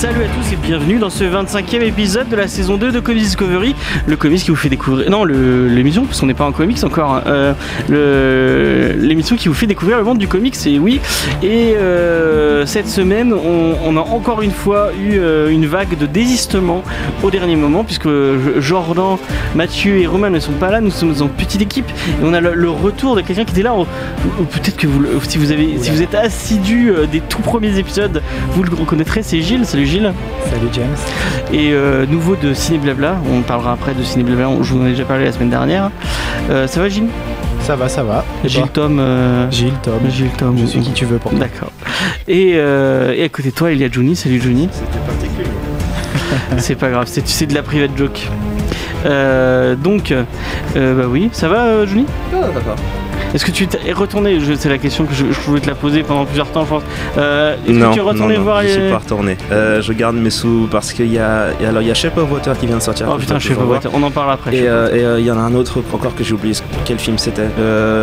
Salut à tous et bienvenue dans ce 25e épisode de la saison 2 de Comics Discovery, le comics qui vous fait découvrir. Non, l'émission, parce qu'on n'est pas en comics encore. hein, euh, L'émission qui vous fait découvrir le monde du comics, et oui. Et euh, cette semaine, on, on a encore une fois eu euh, une vague de désistement au dernier moment, puisque Jordan, Mathieu et Romain ne sont pas là, nous sommes en petite équipe, et on a le, le retour de quelqu'un qui était là. Peut-être que vous, si, vous avez, si vous êtes assidu des tout premiers épisodes, vous le reconnaîtrez, c'est Gilles. Salut Gilles. Salut James. Et euh, nouveau de Ciné Blabla, on parlera après de Ciné Blabla, on- je vous en ai déjà parlé la semaine dernière. Euh, ça va Gilles? Ça va, ça va. Et Gilles Tom. euh, Gilles, Tom. Gilles Tom. Je suis qui tu veux pour toi. D'accord. Et, euh, et à côté de toi, il y a Johnny. Salut Johnny. C'est pas grave, c'est de la private joke. Euh, donc, euh, bah oui, ça va Johnny? Est-ce que tu es retourné C'est la question que je, je voulais te la poser pendant plusieurs temps, je pense. Euh, Est-ce que tu es retourné non, non, voir je les. suis pas retourné. Euh, je garde mes sous parce qu'il y a, alors il y a Shape of Water qui vient de sortir. Oh putain, pas, toujours voir. on en parle après. Et euh, il y en a un autre encore que j'ai oublié quel film c'était.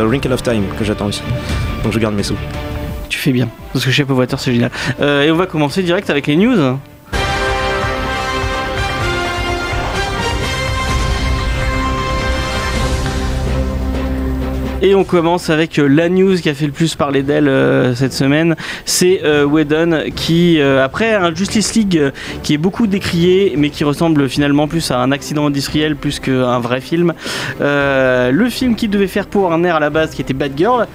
Wrinkle of Time que j'attends aussi. Donc je garde mes sous. Tu fais bien, parce que Shape of Water c'est génial. Et on va commencer direct avec les news. Et on commence avec euh, la news qui a fait le plus parler d'elle euh, cette semaine. C'est euh, Whedon qui, après un Justice League qui est beaucoup décrié, mais qui ressemble finalement plus à un accident industriel plus qu'à un vrai film, le film qu'il devait faire pour Warner à la base, qui était Bad Girl,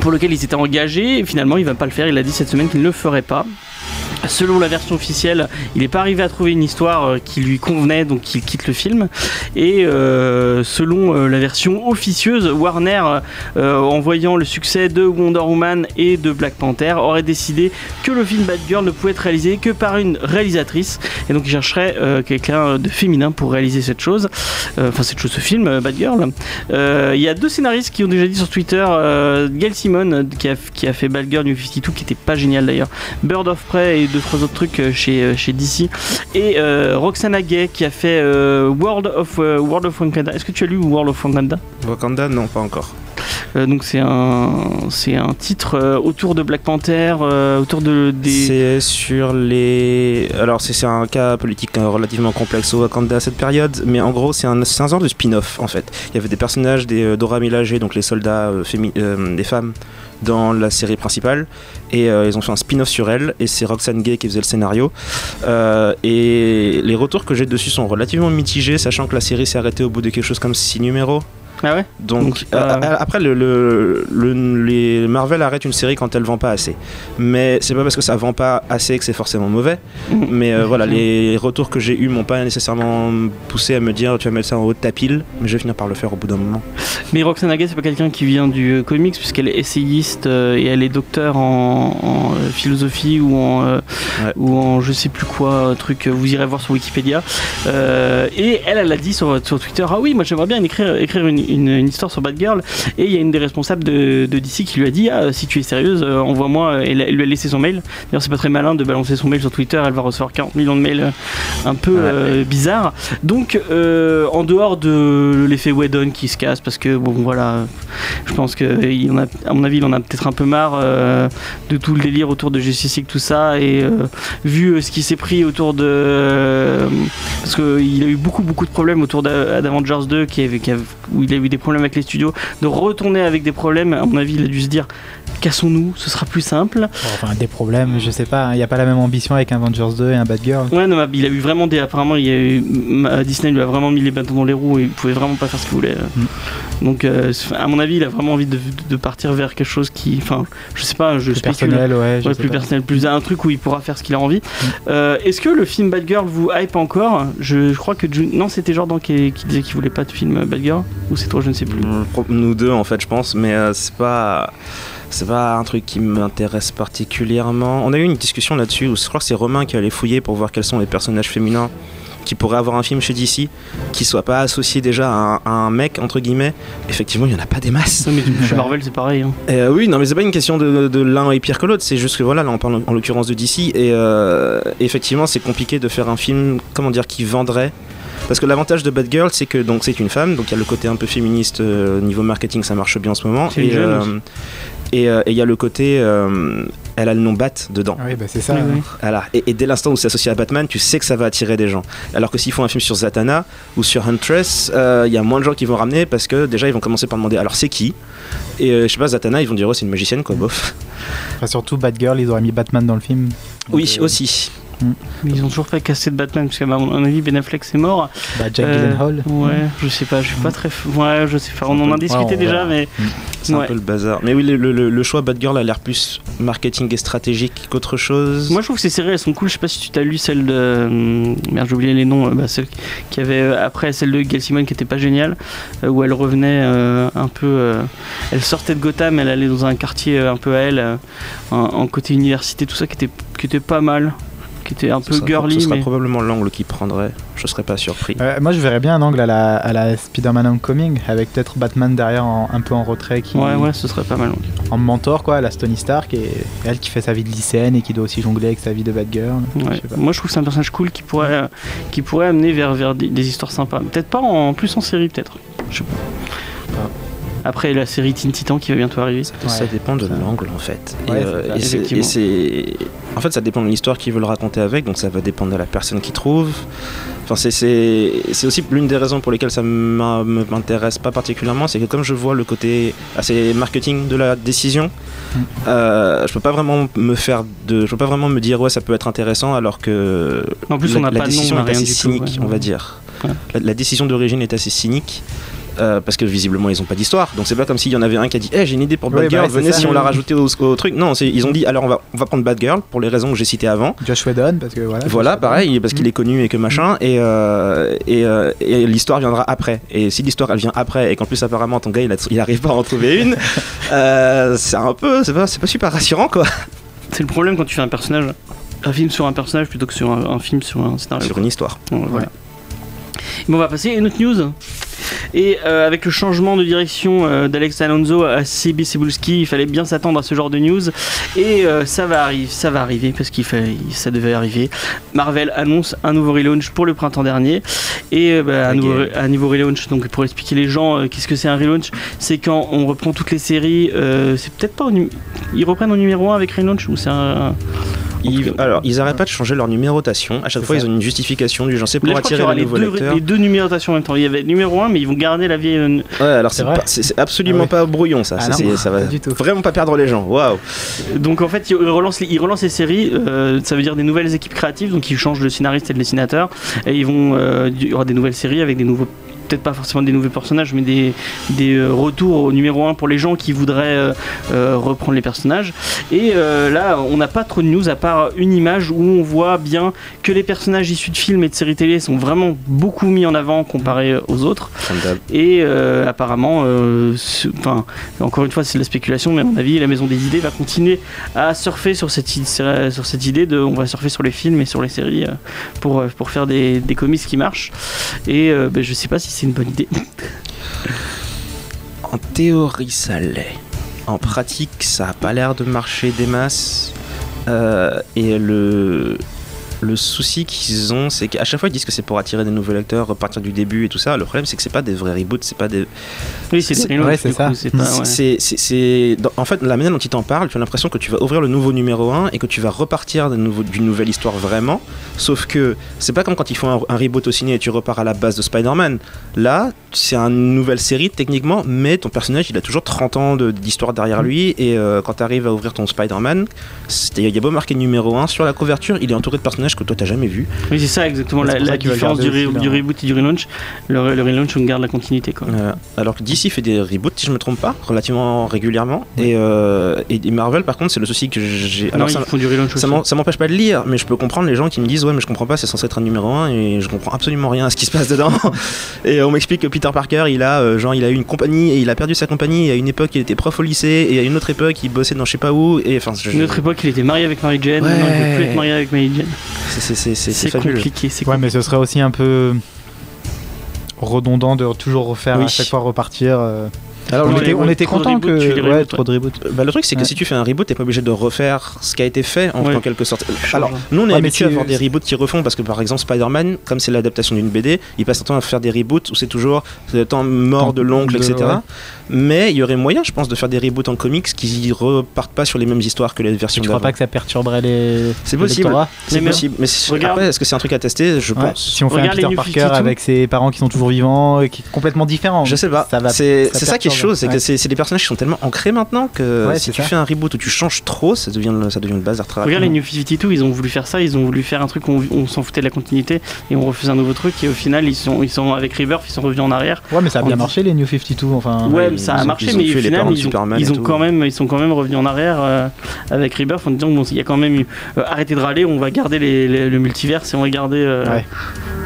pour lequel il s'était engagé. Finalement, il va pas le faire. Il a dit cette semaine qu'il ne le ferait pas. Selon la version officielle, il n'est pas arrivé à trouver une histoire euh, qui lui convenait, donc il quitte le film. Et euh, selon euh, la version officieuse, Warner, en voyant le succès de Wonder Woman et de Black Panther, aurait décidé que le film Bad Girl ne pouvait être réalisé que par une réalisatrice. Et donc il chercherait quelqu'un de féminin pour réaliser cette chose, enfin cette chose, ce film Bad Girl. Il y a deux scénaristes qui ont déjà dit sur Twitter, Gail Simon qui a, fait Bad Girl New 52, qui était pas génial d'ailleurs, Bird of Prey et deux trois autres trucs euh, chez, euh, chez DC, et euh, Roxana Gay qui a fait World of World of Wakanda. Est-ce que tu as lu World of Wakanda? Wakanda non pas encore. Euh, Donc c'est un c'est un titre euh, autour de Black Panther, euh, autour de des C'est sur les. Alors c'est c'est un cas politique relativement complexe au Wakanda à cette période, mais en gros c'est un, c'est un genre de spin-off en fait. Il y avait des personnages des Dora Milaje, donc les soldats des femmes dans la série principale et euh, ils ont fait un spin-off sur elle et c'est Roxane Gay qui faisait le scénario. Euh, et les retours que j'ai dessus sont relativement mitigés sachant que la série s'est arrêtée au bout de quelque chose comme 6 numéros ah ouais donc, euh, euh, après, le, le- le- les Marvel arrêtent une série quand elle vend pas assez. Mais c'est pas parce que ça vend pas assez que c'est forcément mauvais. Mhm. Mais euh, voilà, les retours que j'ai eus m'ont pas nécessairement poussé à me dire tu vas mettre ça en haut de ta pile, mais je vais finir par le faire au bout d'un moment. Mais Roxana Gay, c'est pas quelqu'un qui vient du comics, puisqu'elle est essayiste et elle est docteur en, en, philosophie ou en, Ouais. ou en je sais plus quoi, truc, vous irez voir sur Wikipédia. Et elle, elle a dit sur, sur Twitter Ah oui, moi j'aimerais bien écrire, écrire une, une- une histoire sur Bad Girl. Et il y a une des responsables de, de DC qui lui a dit Ah, si tu es sérieuse, euh, envoie-moi. Et elle, elle lui a laissé son mail. D'ailleurs, c'est pas très malin de balancer son mail sur Twitter, elle va recevoir 40 millions de mails euh, un peu Ouais. euh, bizarres. Donc, euh, en dehors de l'effet Whedon qui se casse, parce que bon, voilà, je pense que il en a, à mon avis, il en a peut-être un peu marre euh, de tout le délire autour de Justice League, tout ça, et euh, vu euh, ce qui s'est pris autour de, euh, parce qu'il a eu beaucoup beaucoup de problèmes autour d'A- d'Avengers 2, qui avait, qui avait- où il a eu des problèmes avec les studios, de retourner avec des problèmes. À mon avis, il a dû se dire, cassons-nous, ce sera plus simple. Bon, Enfin, des problèmes, je sais pas. Il n'y a pas la même ambition avec un Avengers 2 et un Bad Girl. Ouais, non, il a eu vraiment des. Apparemment, il a eu, Disney lui a vraiment mis les bâtons dans les roues et il pouvait vraiment pas faire ce qu'il voulait. Donc, euh, à mon avis, il a vraiment envie de, de partir vers quelque chose qui. Enfin, je sais pas, je Plus spécule. personnel, ouais. je Ouais, sais plus pas. personnel, plus un truc où il pourra faire ce qu'il a envie. Euh, Est-ce que le film Bad Girl vous hype encore? Je, je crois que non, c'était Jordan qui, qui disait qu'il voulait pas de film Bad Girl ou c'est toi, je ne sais plus. Nous deux en fait, je pense, mais euh, c'est pas. C'est pas un truc qui m'intéresse particulièrement. On a eu une discussion là-dessus où je crois que c'est Romain qui allait fouiller pour voir quels sont les personnages féminins qui pourrait avoir un film chez DC qui soit pas associé déjà à un, à un mec entre guillemets, effectivement il y en a pas des masses. Non, mais chez Marvel, c'est pareil. hein. Euh, oui, non, mais c'est pas une question de, de l'un est pire que l'autre, c'est juste que voilà, là on parle en l'occurrence de DC, et euh, effectivement c'est compliqué de faire un film, comment dire, qui vendrait. Parce que l'avantage de Batgirl, c'est que donc c'est une femme, donc il y a le côté un peu féministe euh, au niveau marketing, ça marche bien en ce moment. Et euh, aussi. et euh, et il y a le côté, euh, elle a le nom Bat dedans. Ah oui, bah c'est ça. Oui, hein. oui. Voilà. Et, et dès l'instant où c'est associé à Batman, tu sais que ça va attirer des gens. Alors que s'ils font un film sur Zatanna ou sur Huntress, euh, il y a moins de gens qui vont ramener parce que déjà ils vont commencer par demander alors c'est qui? Et euh, je sais pas, Zatanna, ils vont dire oh, c'est une magicienne quoi, bof. Enfin, surtout Batgirl, ils auraient mis Batman dans le film. Donc, Oui, euh, Mais ils ont toujours pas cassé de Batman, parce qu'à mon avis, Ben Affleck c'est mort. Bah, Jack Euh, Gyllenhaal. Ouais, je sais pas, je suis pas très. f- Ouais, je sais pas, on en a discuté déjà, mais. C'est un Ouais. peu le bazar. Mais oui, le, le- le choix Batgirl a l'air plus marketing et stratégique qu'autre chose. Moi je trouve que ces séries elles sont cool. Je sais pas si tu t'as lu celle de. hum, Merde, j'ai oublié les noms. euh, Bah, celle qui avait euh, après celle de Gail Simone qui était pas géniale. euh, où elle revenait euh, un peu. euh, elle sortait de Gotham, elle allait dans un quartier un peu à elle. euh, en, en côté université, tout ça qui était, qui était pas mal. Qui était un ce peu sera, girly. ce sera mais... probablement l'angle qu'il prendrait. Je serais pas surpris. Euh, moi, je verrais bien un angle à la, à la Spider-Man Homecoming, avec peut-être Batman derrière en- un peu en retrait, qui, Ouais, ouais, ce serait pas mal. en mentor, quoi, la Tony Stark, et elle qui fait sa vie de lycéenne et qui doit aussi jongler avec sa vie de Batgirl. Ouais. Je sais pas. Moi je trouve que c'est un personnage cool qui pourrait, euh, qui pourrait amener vers, vers des, des histoires sympas. Peut-être pas en plus en série, peut-être. Je sais pas. Après la série Teen Titan qui va bientôt arriver. Ça, Ouais, ça dépend de l'angle en fait. Ouais, et, c'est euh, et c'est-. En fait, ça dépend de l'histoire qu'ils veulent raconter avec, donc ça va dépendre de la personne qui trouve. Enfin, c'est- aussi l'une des raisons pour lesquelles ça me- m'intéresse pas particulièrement, c'est que comme je vois le côté assez marketing de la décision, Mm. euh, je peux pas vraiment me faire de, je peux pas vraiment me dire ouais ça peut être intéressant alors que En plus, la, on n'a la pas de nom, décision on est assez tout. cynique, ouais. on va dire. Ouais. La, la décision d'origine est assez cynique. Euh, parce que visiblement ils ont pas d'histoire donc c'est pas comme s'il y en avait un qui a dit Eh, j'ai une idée pour Ouais, Batgirl bah ouais, c'est venez ça. si on l'a rajouté au, au truc non ils ont dit alors on va, on va prendre Batgirl pour les raisons que j'ai citées avant Josh Whedon, parce que voilà. voilà Josh Whedon. pareil parce qu'il Mm. est connu et que machin et, euh, et, euh, et l'histoire viendra après et si l'histoire elle vient après et qu'en plus apparemment ton gars il, a- il arrive pas à en trouver une euh, c'est un peu c'est pas, c'est pas super rassurant quoi C'est le problème quand tu fais un personnage, un film sur un personnage plutôt que sur un, un film sur un scénario. sur une histoire Bon, voilà. Bon, on va passer à une autre news. Et euh, avec le changement de direction euh, d'Alex Alonso à CB Cebulski, il fallait bien s'attendre à ce genre de news. Et euh, ça va arriver, ça va arriver parce qu'il fallait, ça devait arriver. Marvel annonce un nouveau relaunch pour le printemps dernier. Et bah, un, nouveau, un nouveau relaunch. Donc pour expliquer les gens, qu'est-ce que c'est un relaunch C'est quand on reprend toutes les séries. c'est peut-être pas ils reprennent au numéro 1 avec relaunch ou c'est un. Ils- alors ils arrêtent pas de changer leur numérotation à chaque fois ça. ils ont une justification du genre c'est pour Là, attirer les les nouveaux deux, lecteurs les deux numérotations en même temps. Il y avait le numéro 1, mais ils vont garder la vieille. ouais alors C'est c'est vrai pas- c'est c'est absolument Ah ouais. pas brouillon ça Ah ça, non, c'est- ça va pas du tout. vraiment pas perdre les gens waouh Donc en fait, ils relancent les, ils relancent les séries, euh, ça veut dire des nouvelles équipes créatives, donc ils changent de scénariste et de dessinateur, et ils vont, euh, il y aura des nouvelles séries avec des nouveaux, peut-être pas forcément des nouveaux personnages, mais des, des euh, retours au numéro 1 pour les gens qui voudraient euh, euh, reprendre les personnages. Et là, on n'a pas trop de news à part une image où on voit bien que les personnages issus de films et de séries télé sont vraiment beaucoup mis en avant comparé aux autres. Et euh, apparemment, euh, ce- enfin, encore une fois, c'est de la spéculation, mais à mon avis, la Maison des Idées va continuer à surfer sur cette, i- sur cette idée de, on va surfer sur les films et sur les séries euh, pour, pour faire des, des comics qui marchent. Et ben, je sais pas si c'est une bonne idée. En théorie, ça l'est. En pratique, ça a pas l'air de marcher des masses. Euh, et le, le souci qu'ils ont, c'est qu'à chaque fois ils disent que c'est pour attirer des nouveaux lecteurs, repartir du début et tout ça. Le problème, c'est que c'est pas des vrais reboots, c'est pas des. Oui, c'est des ouais, c'est ça. en fait, la manière dont ils t'en parlent, tu as l'impression que tu vas ouvrir le nouveau numéro 1 et que tu vas repartir d'un nouveau- d'une nouvelle histoire vraiment. Sauf que c'est pas comme quand ils font un, un reboot au ciné et tu repars à la base de Spider-Man. Là, c'est une nouvelle série techniquement, mais ton personnage il a toujours 30 ans de- d'histoire derrière lui. Et euh, quand tu arrives à ouvrir ton Spider-Man, c'est- il y a beau marqué numéro 1 sur la couverture, il est entouré de personnages que toi t'as jamais vus. Oui, c'est ça exactement la, ça différence du, garder re- aussi du leur- reboot et du relaunch. Le, le relaunch, on garde la continuité. Quoi. Euh, alors que DC fait des reboots, si je me trompe pas, relativement régulièrement. Et, euh, et et Marvel, par contre, c'est le souci que j'ai. non, Alors, ils ça- font du relaunch Ça ça m'empêche pas de lire, mais je peux comprendre les gens qui me disent ouais mais je comprends pas, c'est censé être un numéro 1 et je comprends absolument rien à ce qui se passe dedans. et on m'explique que Peter Parker il a euh, genre il a eu une compagnie et il a perdu sa compagnie et à une époque il était prof au lycée et à une autre époque il bossait dans je sais pas où et enfin je- Une autre époque, il était marié avec Mary Jane. Ouais. Il veut plus être marié avec Mary Jane. C'est- compliqué, c'est Ouais, mais ce serait aussi un peu redondant de toujours refaire Oui. à chaque fois repartir. euh. Alors, on, était, on content que tu ouais, trop de reboot. Bah, le truc, c'est que si tu fais un reboot, t'es pas obligé de refaire ce qui a été fait en, quelque sorte. Alors, nous, on est habitué à avoir des reboots qui refont parce que, par exemple, Spider-Man, comme c'est l'adaptation d'une BD, il passe son temps à faire des reboots où c'est toujours le temps mort de l'oncle, etc. Mais il y aurait moyen, je pense, de faire des reboots en comics qui repartent pas sur les mêmes histoires que les versions Tu crois pas que ça perturberait les. C'est le possible. C'est possible. Mais est-ce que c'est un truc à tester? Je pense. Si on fait un Peter Parker 52. avec ses parents qui sont toujours vivants et qui est complètement différent. Je sais pas. C'est ça qui est c'est Ouais. des personnages qui sont tellement ancrés maintenant que Ouais, si tu ça. fais un reboot où tu changes trop, ça devient, le- ça devient une bazar très Regarde les. New 52, ils ont voulu faire ça, ils ont voulu faire un truc où on, on s'en foutait de la continuité et on refuse un nouveau truc et au final ils sont, ils sont avec Rebirth, ils sont revenus en arrière. Ouais, mais ça a bien dit- marché les New 52. Enfin, ouais, ils ça a marché, mais au final ils ont, ils ont quand même, ils sont quand même revenus en arrière euh, avec Rebirth en disant bon, il y a quand même eu euh, arrêtez de râler, on va garder les- les- le multivers et on va garder. euh, Ouais.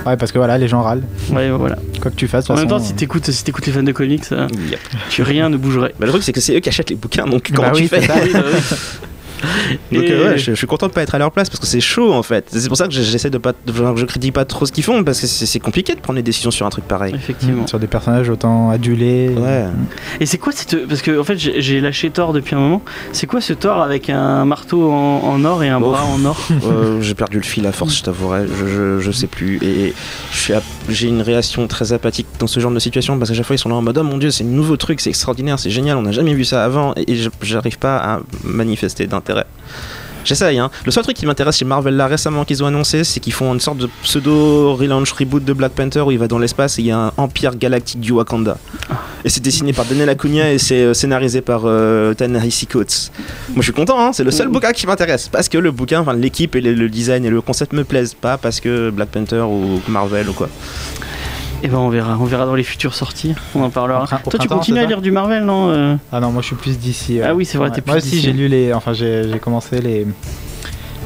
Ouais, parce que voilà, les gens râlent. ouais, voilà. Quoi que tu fasses, En même temps, si t'écoutes, si t'écoutes les fans de comics, euh, Yep. Tu rien ne bougerait. Bah, le truc, c'est que c'est eux qui achètent les bouquins, donc comment Bah tu oui, fais Donc Et- euh, ouais, je, je suis content de pas être à leur place parce que c'est chaud en fait. C'est pour ça que j'essaie de pas, de- genre, je critique pas trop ce qu'ils font parce que c'est compliqué de prendre des décisions sur un truc pareil. Effectivement. Sur des personnages autant adulés. Ouais. Et c'est quoi cette. Parce que en fait, j'ai lâché Thor depuis un moment. C'est quoi ce Thor avec un marteau en, en or et un Oh. bras en or? Euh, j'ai perdu le fil à force, je t'avouerai. Je, je, je sais plus. Et je suis ap- j'ai une réaction très apathique dans ce genre de situation parce qu'à chaque fois ils sont là en mode oh mon dieu, c'est un nouveau truc, c'est extraordinaire, c'est génial, on n'a jamais vu ça avant et, j'arrive pas à manifester d'intérêt. J'essaye, hein. Le seul truc qui m'intéresse chez Marvel là récemment qu'ils ont annoncé, c'est qu'ils font une sorte de pseudo relaunch reboot de Black Panther où il va dans l'espace et il y a un empire galactique du Wakanda. Et c'est dessiné par Daniel Acuna et c'est euh, scénarisé par euh, Ta-Nehisi Coates. Moi je suis content, hein. c'est le seul Mm. bouquin qui m'intéresse. Parce que le bouquin, enfin l'équipe et le, le design et le concept me plaisent, pas parce que Black Panther ou Marvel ou quoi. Et ben on verra, on verra dans les futures sorties, on en parlera. Au Toi tu continues à lire du Marvel non euh Ah non, moi je suis plus d'ici. Ah oui, c'est vrai, t'es plus Moi aussi j'ai lu les. Enfin, j'ai commencé les.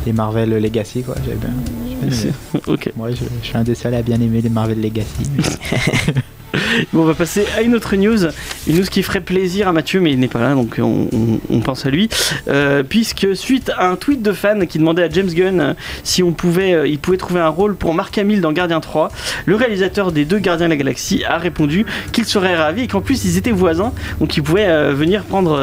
Les Marvel Legacy quoi. J'avais bien. Ok. Moi je, je suis un des seuls à bien aimer les Marvel Legacy. Bon, on va passer à une autre news, une news qui ferait plaisir à Mathieu, mais il n'est pas là, donc on, pense à lui. Euh, puisque suite à un tweet de fan qui demandait à James Gunn euh, si on pouvait, euh, il pouvait trouver un rôle pour Mark Hamill dans Gardien 3, le réalisateur des deux Gardiens de la Galaxie a répondu qu'il serait ravi et qu'en plus ils étaient voisins, donc il pouvait euh, venir prendre,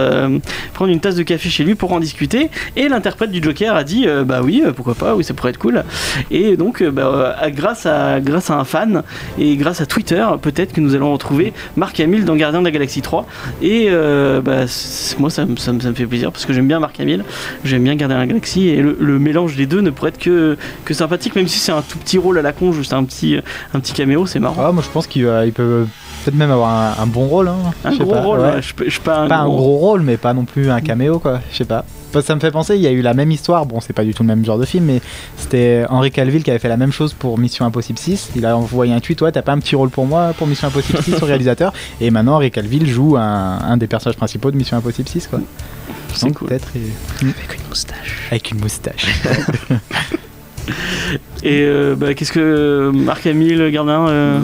une tasse de café chez lui pour en discuter. Et l'interprète du Joker a dit bah oui, pourquoi pas, oui ça pourrait être cool. Et donc bah, grâce à un fan et grâce à Twitter, peut-être que nous allons retrouver Mark Hamill dans Gardien de la Galaxie 3. Et euh, bah, moi, ça, me- ça me- ça me fait plaisir parce que j'aime bien Mark Hamill, j'aime bien Gardien de la Galaxie. Et le, le mélange des deux ne pourrait être que, que sympathique, même si c'est un tout petit rôle à la con, juste un petit, un petit caméo, c'est marrant. Ah, moi je pense qu'il il peut peut-être même avoir un, un bon rôle. Hein. un gros pas, rôle, ouais. je, je pas un Pas un gros- gros rôle, mais pas non plus un caméo quoi. Je sais pas. Ça me fait penser, il y a eu la même histoire. Bon, c'est pas du tout le même genre de film, mais c'était Henry Calville qui avait fait la même chose pour Mission Impossible 6. Il a envoyé un tweet Ouais, t'as pas un petit rôle pour moi pour Mission Impossible 6 au réalisateur Et maintenant, Henry Calville joue un, un des personnages principaux de Mission Impossible 6, quoi. C'est Donc cool. peut-être et- Avec une moustache. avec une moustache. Et euh, bah, qu'est-ce que Mark Hamill, Gardien, euh,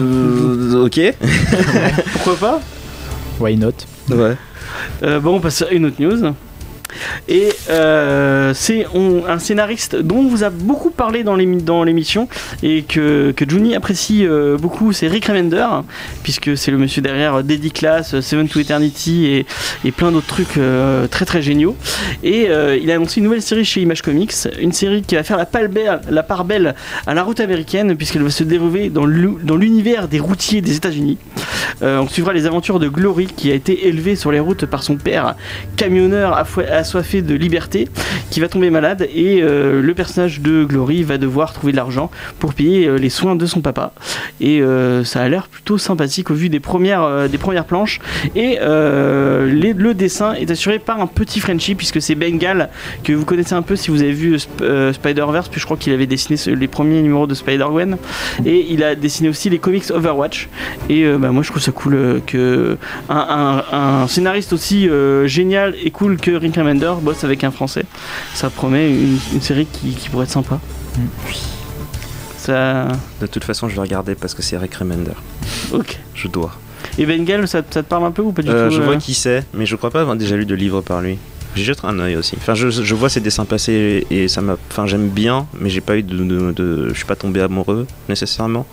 Euh, ok. pourquoi pas? Why not? Ouais. Euh, bon, on passe à une autre news. Et euh, c'est un scénariste dont on vous a beaucoup parlé dans l'émi- dans l'émission et que, que Juni apprécie euh, beaucoup, c'est Rick Remender, puisque c'est le monsieur derrière Deadly Class, Seven to Eternity et, plein d'autres trucs euh, très très géniaux. Et euh, il a annoncé une nouvelle série chez Image Comics, une série qui va faire la, la part belle à la route américaine, puisqu'elle va se dérouler dans l'u- dans l'univers des routiers des États-Unis. Euh, on suivra les aventures de Glory, qui a été élevé sur les routes par son père, camionneur affoi- assoiffé de liberté, qui va tomber malade et euh, le personnage de Glory va devoir trouver de l'argent pour payer euh, les soins de son papa. Et euh, ça a l'air plutôt sympathique au vu des premières, des premières planches. Et le dessin est assuré par un petit Frenchie, puisque c'est Bengal, que vous connaissez un peu si vous avez vu Sp- Spider-Verse, puis je crois qu'il avait dessiné les premiers numéros de Spider-Gwen. Et il a dessiné aussi les comics Overwatch. Et bah, moi je trouve ça cool que un, scénariste aussi génial et cool que Rick Remender bosse avec un français. Ça promet une, une série qui, qui pourrait être sympa. Mm. Ça. De toute façon, je vais regarder parce que c'est Rick Remender. Ok. Je dois. Et Bengal, ça, ça te parle un peu ou pas du Euh, tout je euh vois qui c'est, mais je crois pas avoir déjà lu de livres par lui. J'y jette un œil aussi. Enfin, je, je vois ces dessins passer et ça m'a. Enfin, j'aime bien, mais j'ai pas eu de- Je suis pas tombé amoureux nécessairement.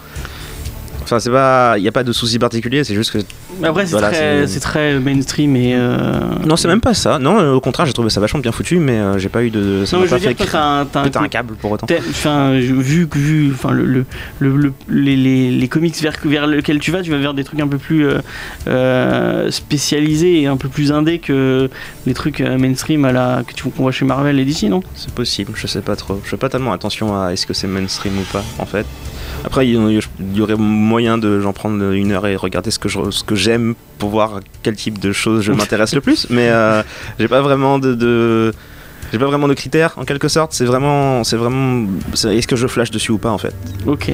Enfin, c'est pas. Il n'y a pas de souci particulier, c'est juste que. Après, c'est Voilà, très, très mainstream et. euh, Non, c'est même pas ça. Non, au contraire, j'ai trouvé ça vachement bien foutu, mais euh, j'ai pas eu de. Ça Non, mais je veux dire, toi, t'as un, un un câble pour autant. Enfin, vu que vu, enfin le, le, le- le- les, les, les comics vers vers lesquels tu vas, tu vas vers des trucs un peu plus euh, euh, spécialisés et un peu plus indés que les trucs mainstream à la que tu qu'on voit chez Marvel et DC, non? C'est possible, je sais pas trop. Je fais pas tellement attention à est-ce que c'est mainstream ou pas, en fait. Après, il y, aurait moyen de j'en prendre une heure et regarder ce que je- ce que j'aime pour voir quel type de choses je m'intéresse le plus. Mais euh, j'ai pas vraiment de, de- j'ai pas vraiment de critères en quelque sorte. C'est vraiment, c'est vraiment, est-ce que je flash dessus ou pas en fait? Ok.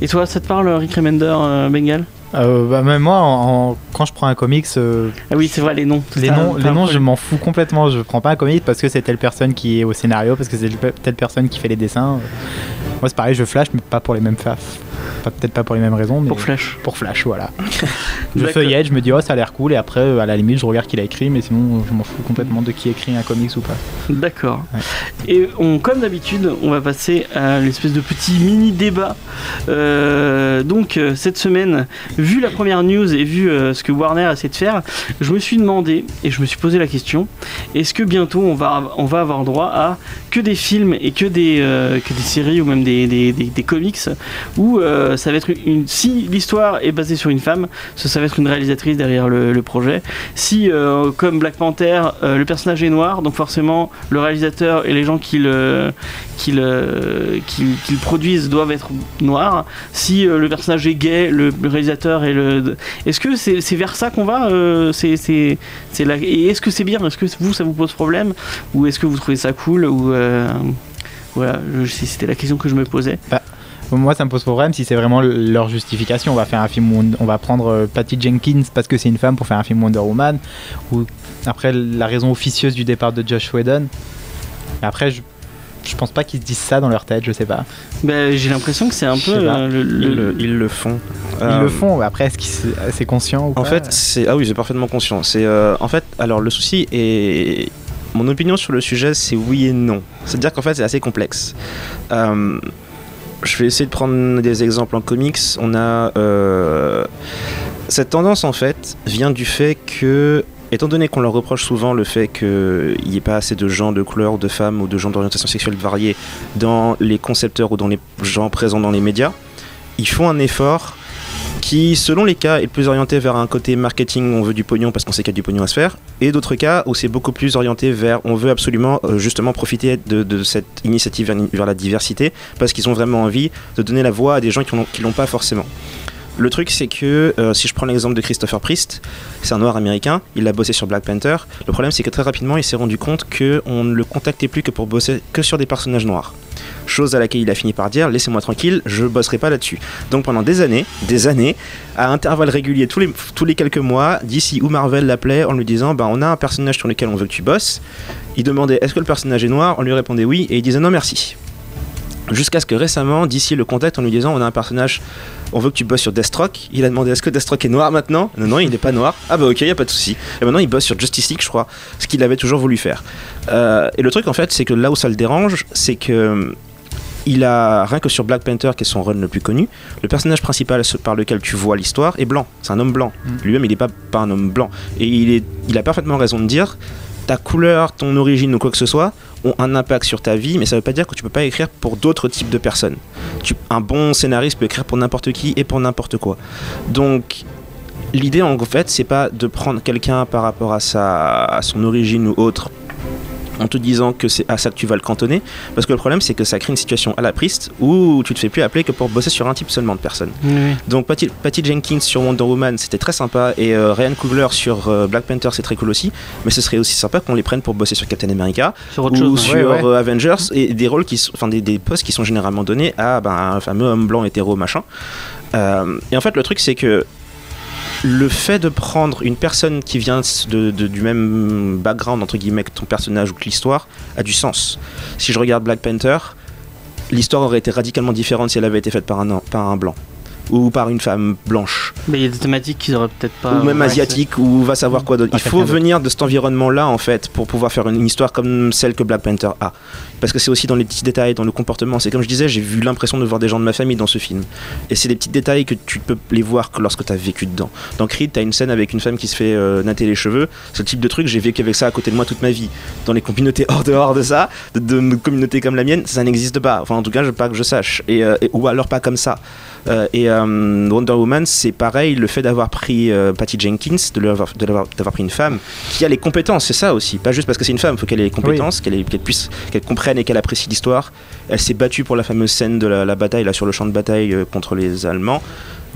Et toi, ça te parle Rick Remender, euh, Bengal? Euh, bah, même moi, en- en- quand je prends un comics, euh, Ah oui, c'est vrai, les noms. les noms, les noms je m'en fous complètement. Je prends pas un comics parce que c'est telle personne qui est au scénario, parce que c'est telle personne qui fait les dessins. Moi, c'est pareil, je flash, mais pas pour les mêmes fa- pas Peut-être pas pour les mêmes raisons, mais Pour Flash. pour Flash, voilà. je feuillette, je me dis, oh, ça a l'air cool, et après, euh, à la limite, je regarde qui l'a écrit, mais sinon, je m'en fous complètement de qui écrit un comics ou pas. D'accord. Ouais. Et on, comme d'habitude, on va passer à l'espèce de petit mini débat. Euh, donc euh, cette semaine, vu la première news et vu euh, ce que Warner essaie de faire, je me suis demandé et je me suis posé la question est-ce que bientôt on va on va avoir droit à que des films et que des euh, que des séries ou même des, des, comics où euh, ça va être une si l'histoire est basée sur une femme, ça, va être une réalisatrice derrière le, projet. Si euh, comme Black Panther, euh, le personnage est noir, donc forcément le réalisateur et les gens qui le qui le, qui, le produisent doivent être noirs. Si le personnage est gay, le, réalisateur et le. Est-ce que c'est vers ça qu'on va C'est c'est c'est la- Et est-ce que c'est bien? Est-ce que vous ça vous pose problème? Ou est-ce que vous trouvez ça cool? Voilà, c'était la question que je me posais. Moi, ça me pose problème si c'est vraiment le- leur justification. On va faire un film, on va prendre euh, Patty Jenkins parce que c'est une femme pour faire un film Wonder Woman, ou après la raison officieuse du départ de Josh Whedon. Après, je, je pense pas qu'ils se disent ça dans leur tête, je sais pas. Ben, j'ai l'impression que c'est un peu euh, le, Ils, le- le- ils le font. Ils Euh, le font. Après, est-ce qu'ils c'est c'est conscient ou En pas? fait, c'est ah oui, j'ai parfaitement conscient. C'est euh, en fait, alors le souci est mon opinion sur le sujet, c'est oui et non. C'est-à-dire qu'en fait, c'est assez complexe. Euh, je vais essayer de prendre des exemples en comics. On a euh, cette tendance en fait vient du fait que Étant donné qu'on leur reproche souvent le fait qu'il n'y ait pas assez de gens de couleur, ou de femmes ou de gens d'orientation sexuelle variée dans les concepteurs ou dans les gens présents dans les médias, ils font un effort qui, selon les cas, est plus orienté vers un côté marketing, on veut du pognon parce qu'on sait qu'il y a du pognon à se faire, et d'autres cas où c'est beaucoup plus orienté vers on veut absolument euh, justement profiter de, cette initiative vers, la diversité parce qu'ils ont vraiment envie de donner la voix à des gens qui l'ont pas forcément. Le truc, c'est que euh, si je prends l'exemple de Christopher Priest, c'est un noir américain, il a bossé sur Black Panther. Le problème, c'est que très rapidement, il s'est rendu compte qu'on ne le contactait plus que pour bosser que sur des personnages noirs. Chose à laquelle il a fini par dire laissez-moi tranquille, je bosserai pas là-dessus. Donc pendant des années, des années, à intervalles réguliers, tous les, quelques mois, DC ou Marvel l'appelait en lui disant bah, on a un personnage sur lequel on veut que tu bosses. Il demandait est-ce que le personnage est noir? On lui répondait oui, et il disait non merci. Jusqu'à ce que récemment, DC le contacte en lui disant on a un personnage, on veut que tu bosses sur Deathstroke. Il a demandé est-ce que Deathstroke est noir maintenant? Non, non, il n'est pas noir. Ah bah ok, y a pas de souci. Et maintenant il bosse sur Justice League, je crois, ce qu'il avait toujours voulu faire. Euh, et le truc en fait, c'est que là où ça le dérange, c'est que il a rien que sur Black Panther, qui est son run le plus connu, le personnage principal par lequel tu vois l'histoire est blanc. C'est un homme blanc. Mm. Lui-même, il n'est pas, pas un homme blanc. Et il, est, il a parfaitement raison de dire ta couleur, ton origine ou quoi que ce soit ont un impact sur ta vie, mais ça veut pas dire que tu peux pas écrire pour d'autres types de personnes. Un bon scénariste peut écrire pour n'importe qui et pour n'importe quoi. Donc l'idée en fait, c'est pas de prendre quelqu'un par rapport à sa à son origine ou autre en te disant que c'est à ça que tu vas le cantonner, parce que le problème c'est que ça crée une situation à la Priest où tu te fais plus appeler que pour bosser sur un type seulement de personnes. Oui. Donc Patty, Patty Jenkins sur Wonder Woman, c'était très sympa, et euh, Ryan Coogler sur euh, Black Panther, c'est très cool aussi. Mais ce serait aussi sympa qu'on les prenne pour bosser sur Captain America Sur autre ou chose. sur ouais, ouais. euh, Avengers et des rôles qui, sont- enfin des, des postes qui sont généralement donnés à ben, un fameux homme blanc hétéro machin. Euh, et en fait, le truc c'est que le fait de prendre une personne qui vient de- de- du même background entre guillemets que ton personnage ou que l'histoire a du sens. Si je regarde Black Panther, l'histoire aurait été radicalement différente si elle avait été faite par un, par un blanc. ou par une femme blanche Mais il y a des thématiques qu'ils auraient peut-être pas. ou même ouais, asiatique ou va savoir quoi d'autre. Il faut venir de cet environnement-là en fait pour pouvoir faire une histoire comme celle que Black Panther a. Parce que c'est aussi dans les petits détails, dans le comportement. C'est comme je disais, j'ai vu l'impression de voir des gens de ma famille dans ce film. Et c'est des petits détails que tu peux les voir que lorsque tu as vécu dedans. Dans Creed, tu as une scène avec une femme qui se fait euh, natter les cheveux. C'est le type de truc, j'ai vécu avec ça à côté de moi toute ma vie. Dans les communautés hors dehors de ça, de, de communautés comme la mienne, ça n'existe pas. Enfin, en tout cas, je, pas que je sache. Et, euh, et- ou alors pas comme ça. Euh, et Wonder Woman, c'est pareil, le fait d'avoir pris Patty Jenkins, de l'avoir- d'avoir pris une femme qui a les compétences, c'est ça aussi. Pas juste parce que c'est une femme, il faut qu'elle ait les compétences, qu'elle ait- qu'elle puisse, qu'elle comprenne et qu'elle apprécie l'histoire. Elle s'est battue pour la fameuse scène de la, la bataille là sur le champ de bataille euh, contre les Allemands.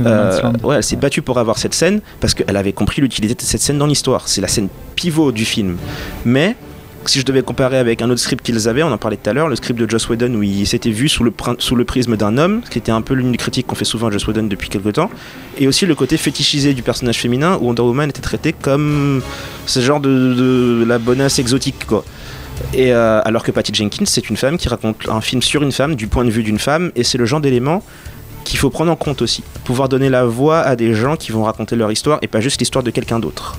Euh, ouais, elle s'est battue pour avoir cette scène parce qu'elle avait compris l'utilité de cette scène dans l'histoire. C'est la scène pivot du film. Mais si je devais comparer avec un autre script qu'ils avaient, on en parlait tout à l'heure, le script de Joss Whedon où il s'était vu sous le, prin- sous le prisme d'un homme, ce qui était un peu l'une des critiques qu'on fait souvent à Joss Whedon depuis quelques temps, et aussi le côté fétichisé du personnage féminin où Wonder Woman était traitée comme ce genre de, de la bonasse exotique quoi. Euh, alors que Patty Jenkins, c'est une femme qui raconte un film sur une femme, du point de vue d'une femme, et c'est le genre d'élément qu'il faut prendre en compte aussi. Pouvoir donner la voix à des gens qui vont raconter leur histoire et pas juste l'histoire de quelqu'un d'autre.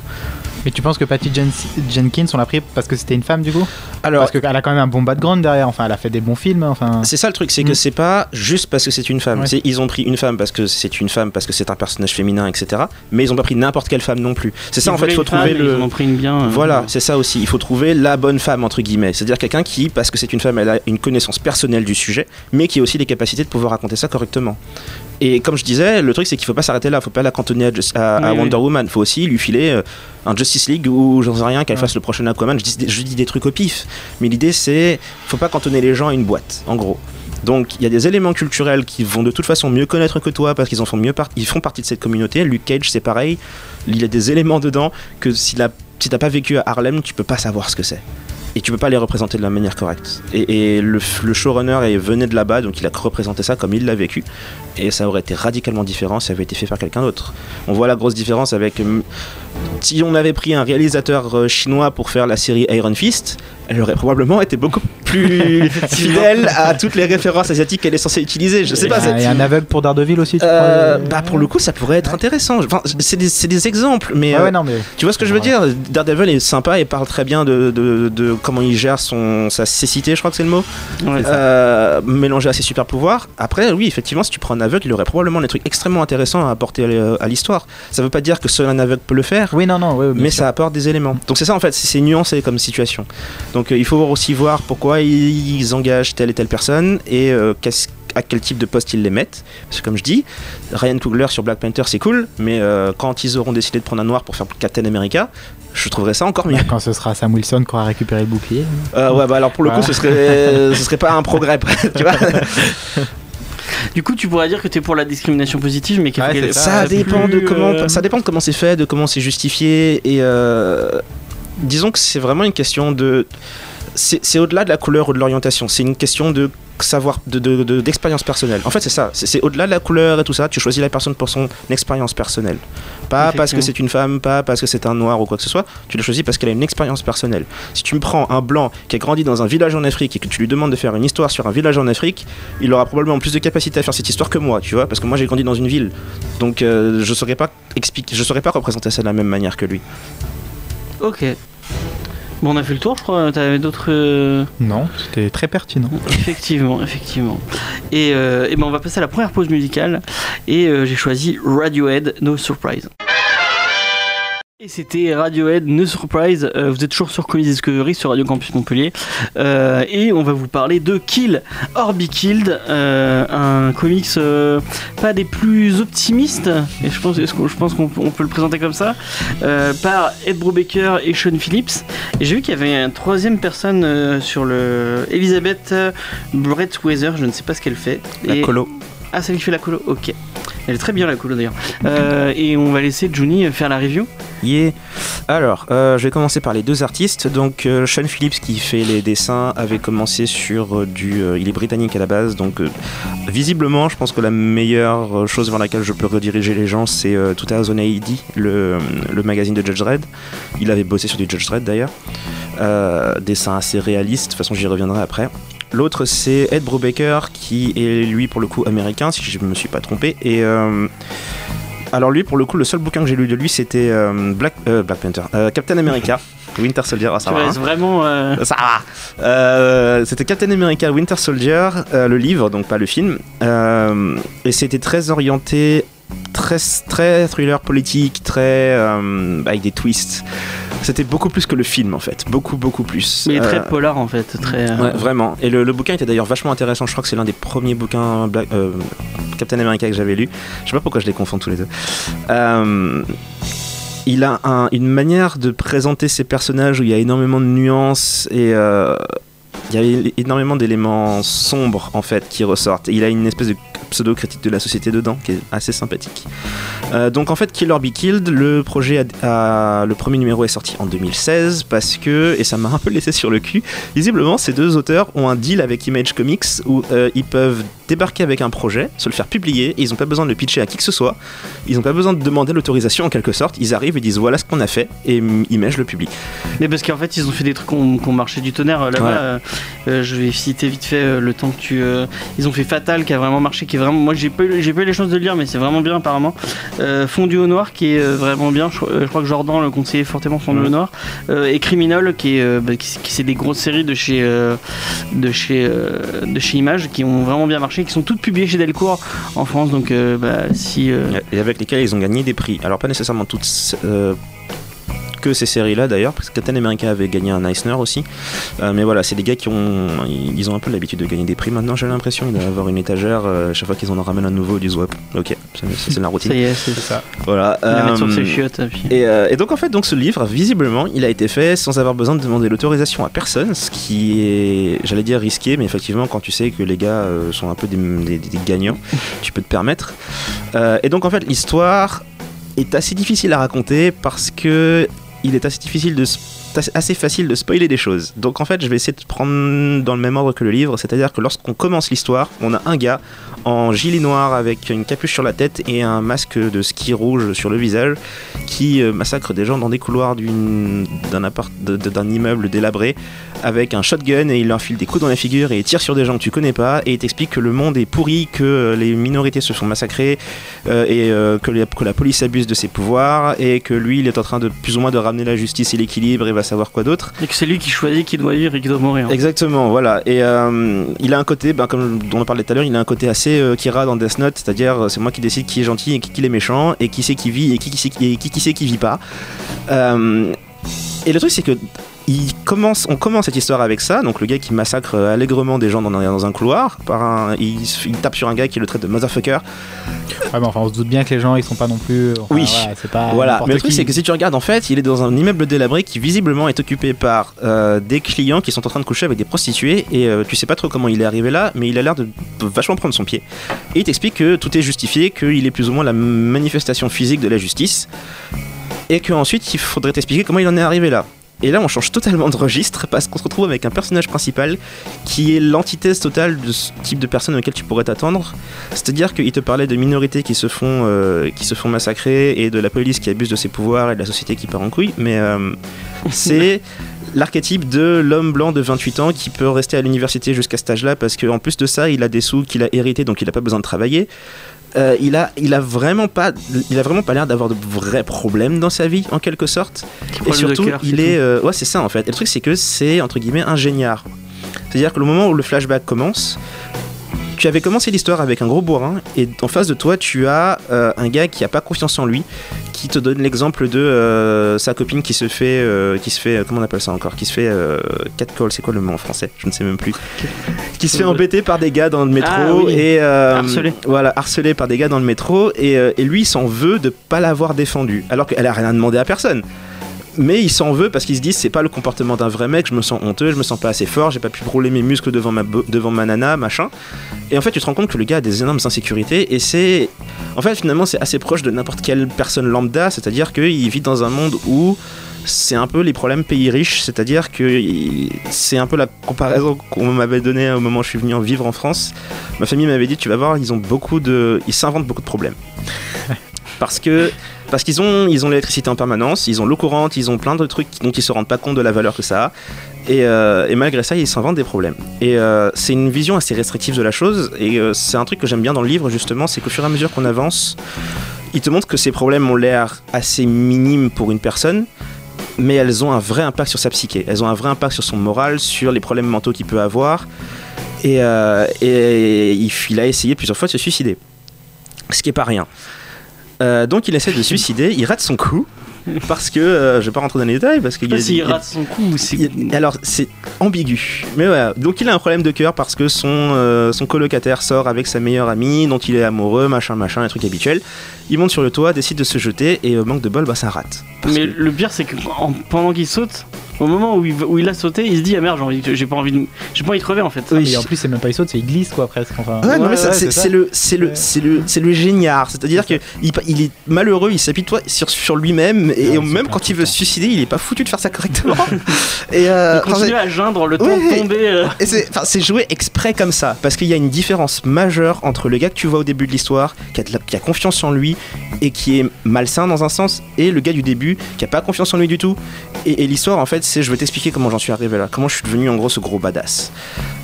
Mais tu penses que Patty Jen- Jenkins, on l'a pris parce que c'était une femme du coup? Alors, Parce qu'elle a quand même un bon background derrière, enfin elle a fait des bons films, enfin. c'est ça le truc, c'est que Mm. c'est pas juste parce que c'est une femme. Ouais. Ils ont pris une femme parce que c'est une femme, parce que c'est un personnage féminin, etc. Mais ils ont pas pris n'importe quelle femme non plus. C'est ça Ils en fait, il faut femme, trouver le. Ils en ont pris une bien. euh, Voilà, c'est ça aussi. Il faut trouver la bonne femme, entre guillemets. C'est-à-dire quelqu'un qui, parce que c'est une femme, elle a une connaissance personnelle du sujet, mais qui a aussi les capacités de pouvoir raconter ça correctement. Et comme je disais, le truc, c'est qu'il faut pas s'arrêter là. Il faut pas la cantonner à, Just- à- à Oui, Wonder oui. Woman. Il faut aussi lui filer euh, un Justice League ou j'en sais rien, qu'elle Ouais. fasse le prochain Aquaman. Je dis, des- je dis des trucs au pif. Mais l'idée, c'est faut pas cantonner les gens à une boîte, en gros. Donc il y a des éléments culturels qui vont de toute façon mieux connaître que toi parce qu'ils en font mieux part- ils font partie de cette communauté. Luke Cage c'est pareil, il y a des éléments dedans que si, la, si t'as pas vécu à Harlem, tu peux pas savoir ce que c'est. Et tu peux pas les représenter de la manière correcte. Et, le, le showrunner venait de là-bas, donc il a représenté ça comme il l'a vécu. Et ça aurait été radicalement différent si ça avait été fait par quelqu'un d'autre. On voit la grosse différence avec. Si on avait pris un réalisateur euh, chinois pour faire la série Iron Fist, elle aurait probablement été beaucoup plus fidèle à toutes les références asiatiques qu'elle est censée utiliser. Je sais pas. Il y a- un aveugle pour Daredevil aussi, tu euh, crois bah pour le coup ça pourrait être intéressant. Enfin, c'est des, c'est des exemples, mais Ouais, euh, ouais, non, mais. tu vois ce que je veux dire? Daredevil est sympa et parle très bien de, de- de comment il gère son, sa cécité, je crois que c'est le mot, Ouais, euh, mélangé à ses super pouvoirs. Après, oui, effectivement, si tu prends un aveugle, il aurait probablement des trucs extrêmement intéressants à apporter à, à l'histoire. Ça veut pas dire que seul un aveugle peut le faire. Oui, non, non, bien Mais sûr. ça apporte des éléments. Donc c'est ça en fait, c'est nuancé comme situation. Donc euh, il faut aussi voir pourquoi ils, engagent telle et telle personne et euh, qu'est-ce- à quel type de poste ils les mettent. Parce que comme je dis, Ryan Coogler sur Black Panther c'est cool, mais euh, quand ils auront décidé de prendre un noir pour faire Captain America, je trouverais ça encore mieux. Quand ce sera Sam Wilson qui aura récupéré le bouclier. Euh, ouais bah alors pour le coup ce serait, ce serait pas un progrès, tu vois. Du coup, tu pourrais dire que t'es pour la discrimination positive, mais ça. dépend plus, de comment euh, ça dépend de comment c'est fait de comment c'est justifié et euh, disons que c'est vraiment une question de c'est c'est au-delà de la couleur ou de l'orientation. C'est une question de savoir de de- de- d'expérience personnelle. En fait c'est ça. C'est au-delà de la couleur et tout ça tu choisis la personne pour son expérience personnelle. Pas parce que c'est une femme pas parce que c'est un noir ou quoi que ce soit tu le choisis parce qu'elle a une expérience personnelle. Si tu me prends un blanc qui a grandi dans un village en Afrique et que tu lui demandes de faire une histoire sur un village en Afrique il aura probablement plus de capacité à faire cette histoire que moi tu vois parce que moi j'ai grandi dans une ville. Donc euh, je saurais pas expliquer, je saurais pas représenter ça de la même manière que lui. Ok. Bon, on a fait le tour, je crois. T'avais d'autres. euh, Non, c'était très pertinent. Effectivement, effectivement. Et, euh, et ben on va passer à la première pause musicale. Et euh, j'ai choisi Radiohead, No Surprise. Et c'était Radiohead, No Surprise. Euh, vous êtes toujours sur Comics Discovery sur Radio Campus Montpellier. Euh, et on va vous parler de Kill or Be Killed, euh, un comics pas des plus optimistes. Et je pense, je pense qu'on peut- le présenter comme ça. par Ed Brubaker et Sean Phillips. Et j'ai vu qu'il y avait une troisième personne sur le. Elisabeth euh, Brett Weather, je ne sais pas ce qu'elle fait. La Et- colo. Ah, c'est elle qui fait la colo Ok. Elle est très bien la colo d'ailleurs. Euh, et on va laisser Juni faire la review. Yeah. Alors, euh, je vais commencer par les deux artistes. Donc, euh, Sean Phillips qui fait les dessins avait commencé sur du. il est britannique à la base, donc visiblement, je pense que la meilleure chose vers laquelle je peux rediriger les gens, c'est euh, 2000 AD, le, le magazine de Judge Dredd. Il avait bossé sur du Judge Dredd d'ailleurs. Dessin assez réaliste, de toute façon, j'y reviendrai après. L'autre, c'est Ed Brubaker, qui est lui pour le coup américain, si je me suis pas trompé. Et euh, alors lui, pour le coup, le seul bouquin que j'ai lu de lui, c'était euh, Black, euh, Black Panther, Captain America. Winter Soldier, ah, ça Tu va. hein. vraiment. Ça va. C'était Captain America Winter Soldier, le livre, donc pas le film. Et c'était très orienté, très, très thriller politique, très euh, avec des twists. C'était beaucoup plus que le film en fait, beaucoup beaucoup plus. Mais il est très Euh, polar en fait. Très, euh, Ouais, vraiment. Et le, le bouquin était d'ailleurs vachement intéressant. Je crois que c'est l'un des premiers bouquins Black- Captain America que j'avais lu. Je sais pas pourquoi je les confonds tous les deux. Il a un- une manière de présenter ses personnages où il y a énormément de nuances et il y a énormément d'éléments sombres en fait qui ressortent. Et il a une espèce de pseudo-critique de la société dedans qui est assez sympathique. Euh, donc en fait, Kill or Be Killed, le projet, a, le premier numéro est sorti en 2016 parce que, et ça m'a un peu laissé sur le cul, visiblement ces deux auteurs ont un deal avec Image Comics où euh, ils peuvent débarquer avec un projet, se le faire publier, et ils n'ont pas besoin de le pitcher à qui que ce soit, ils n'ont pas besoin de demander l'autorisation en quelque sorte, ils arrivent et disent voilà ce qu'on a fait, et mm, Image le publie. Mais parce qu'en fait, ils ont fait des trucs qui ont, marché du tonnerre. Là-bas, Ouais. euh, euh, je vais citer vite fait euh, le temps que tu. euh, ils ont fait Fatal qui a vraiment marché, qui est vraiment. Moi, j'ai pas, eu- pas eu les chances de le lire, mais c'est vraiment bien apparemment. Euh, Fondu au noir qui est euh, vraiment bien. Je, euh, je crois que Jordan le conseillait fortement Fondu Ouais. au noir. Euh, et Criminal qui est, euh, bah, qui, qui- c'est des grosses séries de chez, euh, de chez, euh, de chez Image qui ont vraiment bien marché, qui sont toutes publiées chez Delcourt en France. Donc, euh, bah, si. euh, Et avec lesquels ils ont gagné des prix. Alors pas nécessairement toutes euh, que ces séries-là d'ailleurs, parce que Captain America avait gagné un Eisner aussi. Euh, mais voilà, c'est des gars qui ont, ils ont un peu l'habitude de gagner des prix. Maintenant, j'ai l'impression ils doivent avoir une étagère. euh, chaque fois qu'ils en ramènent un nouveau, ils disent ouais, ok, c'est la ça routine. y est, c'est C'est ça. Voilà. Euh, ses chiottes. et euh, et donc en fait, donc ce livre, visiblement, il a été fait sans avoir besoin de demander l'autorisation à personne, ce qui est, j'allais dire risqué, mais effectivement, quand tu sais que les gars euh, sont un peu des, des- des gagnants, tu peux te permettre. Et donc en fait, l'histoire est assez difficile à raconter parce que il est assez difficile de assez facile de spoiler des choses. Donc en fait, je vais essayer de prendre dans le même ordre que le livre, c'est-à-dire que lorsqu'on commence l'histoire, on a un gars en gilet noir avec une capuche sur la tête et un masque de ski rouge sur le visage qui euh, massacre des gens dans des couloirs d'un immeuble délabré avec un shotgun et il leur file des coups dans la figure et il tire sur des gens que tu connais pas et il t'explique que le monde est pourri, que euh, les minorités se font massacrer euh, et euh, que, les- que la police abuse de ses pouvoirs et que lui il est en train de plus ou moins de ramener la justice et l'équilibre et va savoir quoi d'autre. Et que c'est lui qui choisit qui doit vivre et qui doit mourir. Exactement, voilà. Et euh, il a un côté, ben, comme on en parlait tout à l'heure, il a un côté assez Kira dans Death Note, c'est-à-dire c'est moi qui décide qui est gentil et qui, qui est méchant, et qui c'est qui vit et qui, qui, c'est qui, et qui, qui c'est qui vit pas. Et le truc c'est que il commence, on commence cette histoire avec ça, donc le gars qui massacre euh, allègrement des gens dans un, dans un couloir, par un, il, tape sur un gars qui le traite de motherfucker. Ouais, mais enfin, on se doute bien que les gens, ils sont pas non plus. enfin, Oui. voilà, c'est pas. Voilà, mais le truc c'est que si tu regardes en fait, il est dans un immeuble délabré qui visiblement est occupé par euh, des clients qui sont en train de coucher avec des prostituées et euh, tu sais pas trop comment il est arrivé là, mais il a l'air de, de vachement prendre son pied. Et il t'explique que tout est justifié, qu'il est plus ou moins la manifestation physique de la justice et qu'ensuite il faudrait t'expliquer comment il en est arrivé là. Et là, on change totalement de registre parce qu'on se retrouve avec un personnage principal qui est l'antithèse totale de ce type de personne auquel tu pourrais t'attendre. C'est-à-dire qu'il te parlait de minorités qui se font, euh, qui se font massacrer et de la police qui abuse de ses pouvoirs et de la société qui part en couille. Mais euh, c'est l'archétype de l'homme blanc de 28 ans qui peut rester à l'université jusqu'à cet âge-là parce qu'en plus de ça, il a des sous qu'il a hérités donc il n'a pas besoin de travailler. Euh, il a, il a vraiment pas, il a vraiment pas l'air d'avoir de vrais problèmes dans sa vie en quelque sorte. Et surtout, cœur, il est, euh, ouais, c'est ça en fait. Et le truc, c'est que c'est entre guillemets un géniard. C'est-à-dire que le moment où le flashback commence, tu avais commencé l'histoire avec un gros bourrin, et en face de toi, tu as euh, un gars qui a pas confiance en lui, qui te donne l'exemple de euh, sa copine qui se fait, euh, qui se fait, comment on appelle ça encore, qui se fait catcall, c'est quoi le mot en français? Je ne sais même plus. Qui se fait embêter par des gars dans le métro Ah oui. et Harcelé. Voilà, harcelé par des gars dans le métro, et, et lui, s'en veut de pas l'avoir défendu, alors qu'elle a rien demandé à personne. Mais il s'en veut parce qu'il se dit c'est pas le comportement d'un vrai mec, je me sens honteux, je me sens pas assez fort, j'ai pas pu rouler mes muscles devant ma, devant ma nana, machin. Et en fait, tu te rends compte que le gars a des énormes insécurités et c'est. En fait, finalement, c'est assez proche de n'importe quelle personne lambda, c'est-à-dire qu'il vit dans un monde où c'est un peu les problèmes pays riches, c'est-à-dire que c'est un peu la comparaison qu'on m'avait donnée au moment où je suis venu en vivre en France. Ma famille m'avait dit tu vas voir, ils ont beaucoup de. Ils s'inventent beaucoup de problèmes. Parce que Parce qu'ils ont, ils ont l'électricité en permanence, ils ont l'eau courante, ils ont plein de trucs dont ils se rendent pas compte de la valeur que ça a. Et, euh, malgré ça, ils s'inventent des problèmes. Et euh, c'est une vision assez restrictive de la chose. Et euh, c'est un truc que j'aime bien dans le livre, justement, c'est qu'au fur et à mesure qu'on avance, il te montre que ces problèmes ont l'air assez minimes pour une personne, mais elles ont un vrai impact sur sa psyché. Elles ont un vrai impact sur son moral, sur les problèmes mentaux qu'il peut avoir. Et, et il, a essayé plusieurs fois de se suicider. Ce qui est pas rien. Euh, donc il essaie de se suicider, il rate son coup. Parce que, euh, je vais pas rentrer dans les détails, parce qu'il S'il des- rate son coup, c'est. il- alors c'est ambigu. Mais voilà, donc il a un problème de cœur parce que son, euh, son colocataire sort avec sa meilleure amie dont il est amoureux, machin, machin, un truc habituel. Il monte sur le toit, décide de se jeter et euh, manque de bol, bah ça rate. Parce Mais que- le pire, c'est que en- pendant qu'il saute, au moment où il, va- où il a sauté, il se dit ah merde, j'ai envie, de- j'ai pas envie de, j'ai pas envie de crever en fait. Oui. Et en plus, c'est même pas il saute, c'est il glisse quoi presque. Enfin, Ouais, non, Ouais, mais ça, ouais, c'est c'est ça. c'est le, c'est le, c'est le, c'est le géniard. C'est-à-dire que il, est malheureux, il s'apitoie sur, sur lui-même et se même quand il veut se suicider, il est pas foutu de faire ça correctement. et euh, Il continue à geindre le temps de tomber. euh. Et c'est, enfin, c'est joué exprès comme ça, parce qu'il y a une différence majeure entre le gars que tu vois au début de l'histoire, qui a, de la- qui a confiance en lui et qui est malsain dans un sens, et le gars du début qui a pas confiance en lui du tout. Et, et l'histoire, en fait, c'est je vais t'expliquer comment j'en suis arrivé là, comment je suis devenu en gros ce gros badass.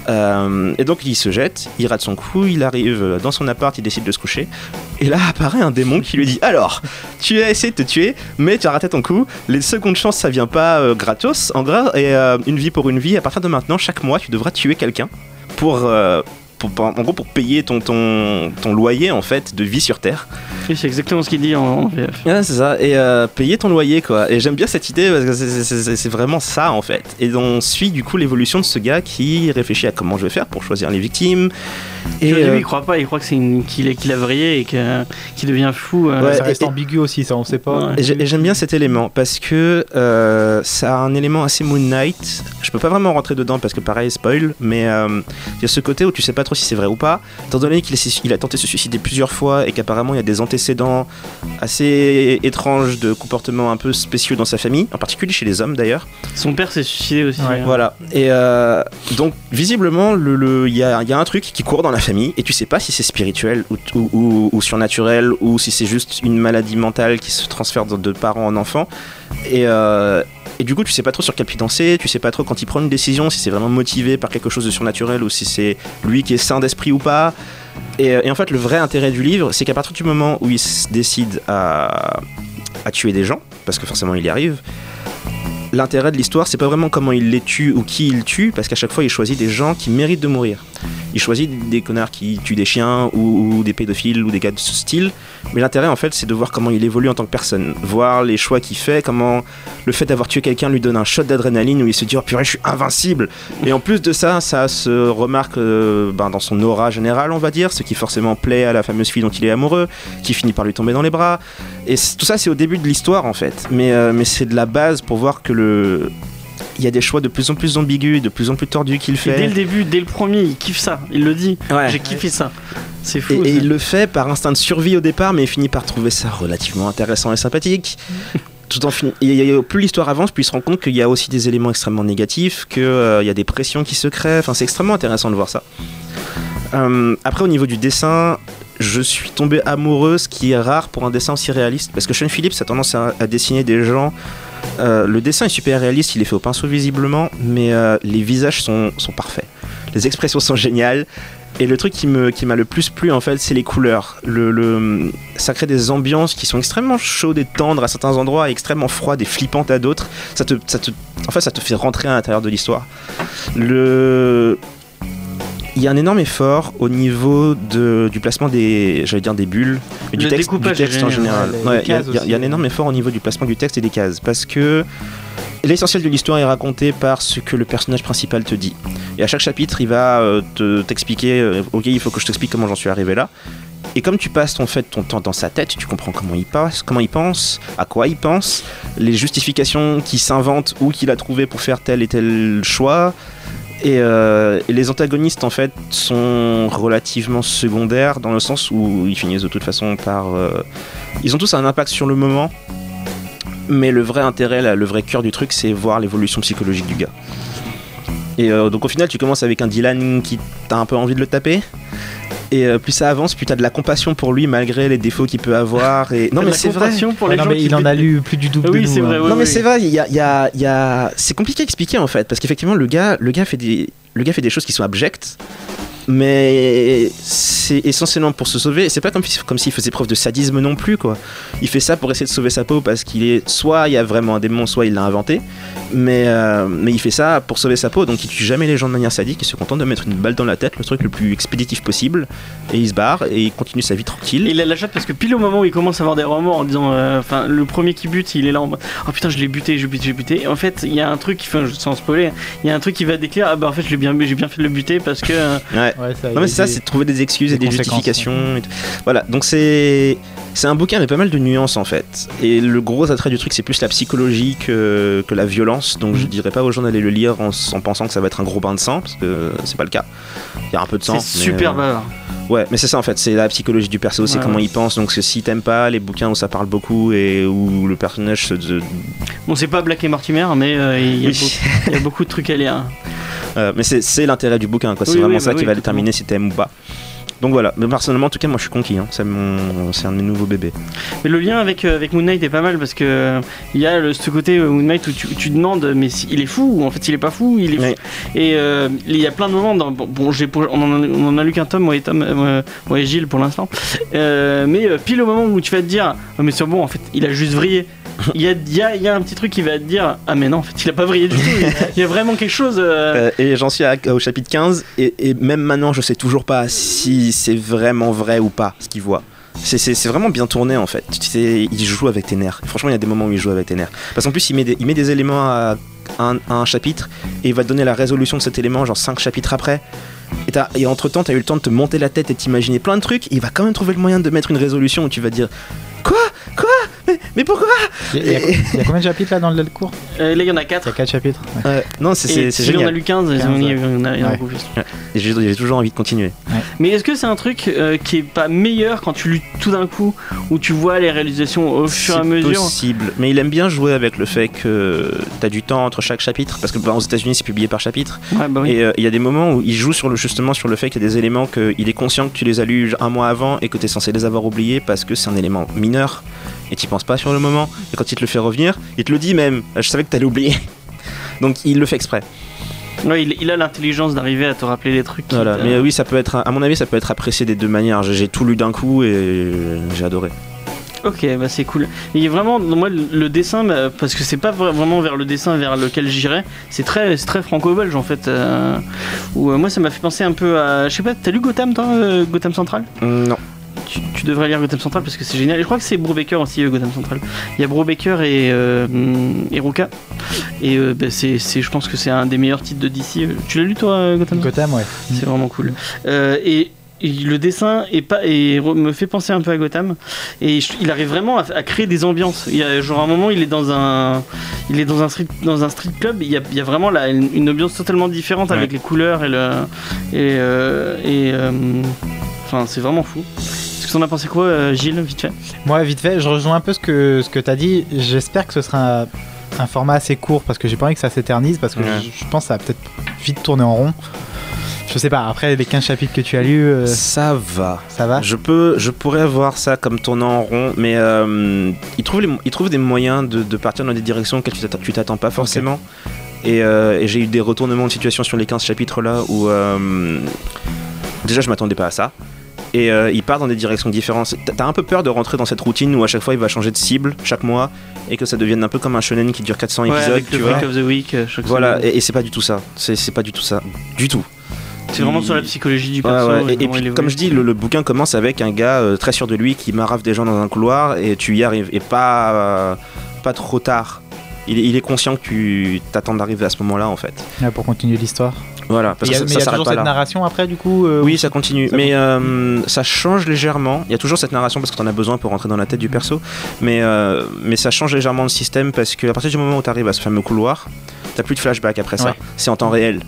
Euh, et donc il se jette, il rate son coup, il arrive dans son appart, il décide de se coucher, et là apparaît un démon qui lui dit alors, tu as essayé de te tuer, mais tu as raté ton coup. Les secondes chances, ça vient pas euh, gratos, en gras, et euh, une vie pour une vie. À partir de maintenant, chaque mois, tu devras tuer quelqu'un pour, pour- pour- en gros, pour payer ton, ton, ton loyer en fait de vie sur Terre. Oui, c'est exactement ce qu'il dit en, VF. Ouais, c'est ça. Et euh, payer ton loyer, quoi. Et j'aime bien cette idée parce que c'est- vraiment ça, en fait. Et on suit du coup l'évolution de ce gars qui réfléchit à comment je vais faire pour choisir les victimes. Et début, euh, il croit pas, il croit que c'est qu'il est qu'il a vrillé et qu'il devient fou. euh. Ouais, ça reste et- ambigu aussi, ça on sait pas. Ouais. Et j'ai- et j'aime bien cet élément parce que euh, ça a un élément assez Moon Knight. Je peux pas vraiment rentrer dedans parce que pareil, spoil, mais euh, il y a ce côté où tu sais pas trop si c'est vrai ou pas. Étant donné qu'il il a tenté de se suicider plusieurs fois et qu'apparemment il y a des antécédents assez étranges de comportements un peu spéciaux dans sa famille, en particulier chez les hommes d'ailleurs. Son père s'est suicidé aussi. Ouais. hein. Voilà. Et euh, donc, visiblement, le- le- il y, a, il y a un truc qui court dans la famille et tu sais pas si c'est spirituel ou, ou- ou- ou surnaturel ou si c'est juste une maladie mentale qui se transfère de, de parents en enfants. Et, euh, et du coup, tu sais pas trop sur quel pied danser, tu sais pas trop quand il prend une décision si c'est vraiment motivé par quelque chose de surnaturel ou si c'est lui qui est sain d'esprit ou pas. Et, euh, en fait, le vrai intérêt du livre, c'est qu'à partir du moment où il décide à, à tuer des gens, parce que forcément il y arrive, l'intérêt de l'histoire, c'est pas vraiment comment il les tue ou qui il tue, parce qu'à chaque fois, il choisit des gens qui méritent de mourir. Il choisit des connards qui tuent des chiens ou, des pédophiles ou des gars de ce style. Mais l'intérêt, en fait, c'est de voir comment il évolue en tant que personne, voir les choix qu'il fait, comment le fait d'avoir tué quelqu'un lui donne un shot d'adrénaline où il se dit oh purée, je suis invincible. Et en plus de ça, ça se remarque euh, ben, dans son aura générale, on va dire, ce qui forcément plaît à la fameuse fille dont il est amoureux, qui finit par lui tomber dans les bras. Et tout ça, c'est au début de l'histoire, en fait. Mais, euh, mais c'est de la base pour voir que le. Il y a des choix de plus en plus ambigus, de plus en plus tordus qu'il Et fait. dès le début, dès le premier, il kiffe ça. Il le dit. Ouais. J'ai kiffé ça. C'est fou. Et, il le fait par instinct de survie au départ, mais il finit par trouver ça relativement intéressant et sympathique. Tout en fin- et- et plus l'histoire avance, plus il se rend compte qu'il y a aussi des éléments extrêmement négatifs, qu'il y a des pressions qui se créent. Enfin, c'est extrêmement intéressant de voir ça. Euh, après, au niveau du dessin, je suis tombé amoureux, ce qui est rare pour un dessin aussi réaliste, parce que Sean Phillips a tendance à, à dessiner des gens. Euh, le dessin est super réaliste, il est fait au pinceau visiblement, mais euh, les visages sont, parfaits. Les expressions sont géniales. Et le truc qui m'a le plus plu en fait, c'est les couleurs. Le, le- ça crée des ambiances qui sont extrêmement chaudes et tendres à certains endroits, et extrêmement froides et flippantes à d'autres. Ça te, ça te, en fait, ça te fait rentrer à l'intérieur de l'histoire. Le il y a un énorme effort au niveau de, du placement des, j'allais dire des bulles, mais du texte, du texte en général. Ouais, il y a- y, un énorme effort au niveau du placement du texte et des cases, parce que l'essentiel de l'histoire est raconté par ce que le personnage principal te dit. Et à chaque chapitre, il va euh, te- t'expliquer, euh, ok, il faut que je t'explique comment j'en suis arrivé là. Et comme tu passes en fait ton temps dans sa tête, tu comprends comment il passe, comment il pense, à quoi il pense, les justifications qu'il s'invente ou qu'il a trouvé pour faire tel et tel choix. Et, euh, et les antagonistes en fait sont relativement secondaires dans le sens où ils finissent de toute façon par. euh, ils ont tous un impact sur le moment, mais le vrai intérêt, le vrai cœur du truc, c'est voir l'évolution psychologique du gars. Et euh, donc au final, tu commences avec un Dylan qui t'a un peu envie de le taper. Et euh, plus ça avance, plus t'as de la compassion pour lui malgré les défauts qu'il peut avoir. Et... Non, mais c'est vrai. compassion pour Ouais, les non, gens mais il en a lu plus du double Oui, de nous. c'est vrai, hein. non mais c'est vrai, il y a, il y a- il y a- c'est compliqué à expliquer en fait, parce qu'effectivement le gars, le gars fait des, le gars fait des choses qui sont abjectes, mais c'est essentiellement pour se sauver. C'est pas comme, comme s'il faisait preuve de sadisme non plus quoi. Il fait ça pour essayer de sauver sa peau parce qu'il est, soit il y a vraiment un démon, soit il l'a inventé, mais euh, mais il fait ça pour sauver sa peau, donc il tue jamais les gens de manière sadique. Il se contente de mettre une balle dans la tête, le truc le plus expéditif possible, et il se barre et il continue sa vie tranquille. Et il a la chatte parce que pile au moment où il commence à avoir des remords en disant, euh, enfin, le premier qui bute, il est là en mode, oh putain, je l'ai buté, je l'ai buté, je l'ai buté. Et en fait, il y a un truc, enfin, sans spoiler, il y a un truc qui va déclare, ah bah en fait, je l'ai bien, j'ai bien fait de le buter parce que. Ouais. Ouais, ça, Non mais c'est ça, c'est de trouver des excuses et des justifications. et tout. Voilà, donc c'est c'est un bouquin avec pas mal de nuances en fait. Et le gros attrait du truc, c'est plus la psychologie que, que la violence. Donc je Mhm. dirais pas aux gens d'aller le lire en, pensant que ça va être un gros bain de sang, parce que c'est pas le cas. Il y a un peu de sang. C'est super euh, bavard. Ouais, mais c'est ça en fait, c'est la psychologie du perso, c'est Ouais, comment ouais. il pense. Donc si t'aimes pas les bouquins où ça parle beaucoup et où le personnage se. Bon, c'est pas Black et Mortimer, mais euh, il y, a Oui. beaucoup- il y a beaucoup de trucs à lire. Euh, mais c'est l'intérêt du bouquin, quoi. C'est Oui, vraiment oui, ça bah qui va déterminer si t'aimes ou pas. Donc voilà, mais personnellement, en tout cas, moi je suis conquis. hein. C'est mon, c'est un de mes nouveaux bébés. Mais le lien avec, euh, avec Moon Knight est pas mal parce que euh, il y a le- ce côté euh, Moon Knight où tu, où tu demandes mais si- il est fou ou en fait il est pas fou, il est fou. Ouais. Et euh, il y a plein de moments dans bon, bon, j'ai on, en a, on en a lu qu'un tome moi et Tom moi et Gilles pour l'instant. Mais pile au moment où tu vas te dire oh, mais c'est bon en fait il a juste vrillé. Il y a, y, a, il y a un petit truc qui va te dire ah mais non en fait il a pas vrillé du tout. Il y a vraiment quelque chose. euh, Euh, et j'en suis à- au chapitre 15, et, et même maintenant, je sais toujours pas si c'est vraiment vrai ou pas ce qu'il voit. C'est- C'est c'est vraiment bien tourné en fait. Tu sais, il joue avec tes nerfs. Franchement, il y a des moments où il joue avec tes nerfs. Parce qu'en plus, il met des, il met des éléments à un, à un chapitre et il va te donner la résolution de cet élément, genre 5 chapitres après. Et, t'as- et entre temps, tu as eu le temps de te monter la tête et t'imaginer plein de trucs. Et il va quand même trouver le moyen de mettre une résolution où tu vas dire Quoi? Quoi? mais, pourquoi Il y, a, il y combien de chapitres là dans le cours euh, là il y en a Il y 4 a 4 chapitres. Ouais. Euh, Non, c'est- c'est c'est si on a génial. lu 15, 15, il y ouais. en a, il y en a Ouais. beaucoup plus. Et j'ai toujours envie de continuer. Mais est-ce que c'est un truc euh, qui est pas meilleur quand tu lis tout d'un coup, où tu vois les réalisations au fur et à C'est mesure possible, mais il aime bien jouer avec le fait que t'as du temps entre chaque chapitre, parce que bah, aux États-Unis c'est publié par chapitre, Ouais, bah oui. et euh, il y a des moments où il joue sur le, justement sur le fait qu'il y a des éléments qu'il est conscient que tu les as lus un mois avant et que tu es censé les avoir oubliés parce que c'est un élément mineur et tu penses pas sur le moment, et quand il te le fait revenir, il te le dit même, je savais que t'allais oublier. Donc il le fait exprès. Ouais, il, il a l'intelligence d'arriver à te rappeler des trucs. Voilà. Mais euh, oui, ça peut être, à mon avis, ça peut être apprécié des deux manières. J'ai tout lu d'un coup et j'ai adoré. Ok, bah c'est cool. Et vraiment, moi, le dessin, bah, parce que c'est pas vra- vraiment vers le dessin vers lequel j'irais, c'est très, très franco-belge en fait. euh, où euh, moi, ça m'a fait penser un peu à. Je sais pas, t'as lu Gotham, toi euh, Gotham Central? Non. Tu, tu devrais lire Gotham Central parce que c'est génial. Et je crois que c'est Brubaker aussi, euh, Gotham Central. Il y a Brubaker et, euh, et Ruka. Et euh, bah, c'est, je pense que c'est un des meilleurs titres de DC. Tu l'as lu toi, Gotham? Gotham, ouais. C'est vraiment cool. Euh, et, le dessin est pas, et me fait penser un peu à Gotham. Et je- il arrive vraiment à, à créer des ambiances. Il y a genre un moment, il est dans un, il est dans un street, dans un street club. Il y a, il y a vraiment là une, une ambiance totalement différente avec les couleurs et le, et, euh, et euh, enfin c'est vraiment fou. Est-ce que t'en as pensé quoi, euh, Gilles, vite fait? Moi, vite fait, je rejoins un peu ce que, ce que tu as dit. J'espère que ce sera un, un format assez court parce que j'ai pas envie que ça s'éternise parce que Ouais. je, je pense que ça va peut-être vite tourner en rond. Je sais pas, après les 15 chapitres que tu as lus, euh, Ça va. ça va? Je peux, je pourrais voir ça comme tournant en rond, mais euh, il, trouve les, il trouve des moyens de, de partir dans des directions auxquelles tu t'attends- pas forcément. Et, euh, et j'ai eu des retournements de situation sur les 15 chapitres là où euh, déjà je m'attendais pas à ça. Et euh, il part dans des directions différentes. T'as- un peu peur de rentrer dans cette routine où à chaque fois il va changer de cible chaque mois et que ça devienne un peu comme un shonen qui dure 400 Ouais, épisodes, avec tu le vois. Of the Week. euh, chaque Voilà, semaine. et, et c'est pas du tout ça. C'est pas du tout ça. Du tout. C'est vraiment sur la psychologie du perso. ouais. et Et, et comment puis, comme je dis, le, le bouquin commence avec un gars euh, très sûr de lui qui marave des gens dans un couloir et tu y arrives. Et pas, euh, pas trop tard. Il, est- il est conscient que tu t'attends d'arriver à ce moment-là en fait. Ouais, pour continuer l'histoire. Voilà, parce Il y a- que mais ça, y ça a toujours pas cette là. narration après, du coup euh, Oui, ça continue. Ça mais euh, ça change légèrement. Il y a toujours cette narration parce que tu en as besoin pour rentrer dans la tête du perso. Mais, euh, mais ça change légèrement le système parce qu'à partir du moment où tu arrives à ce fameux couloir, t'as plus de flashback après ça. Ouais. C'est en temps réel.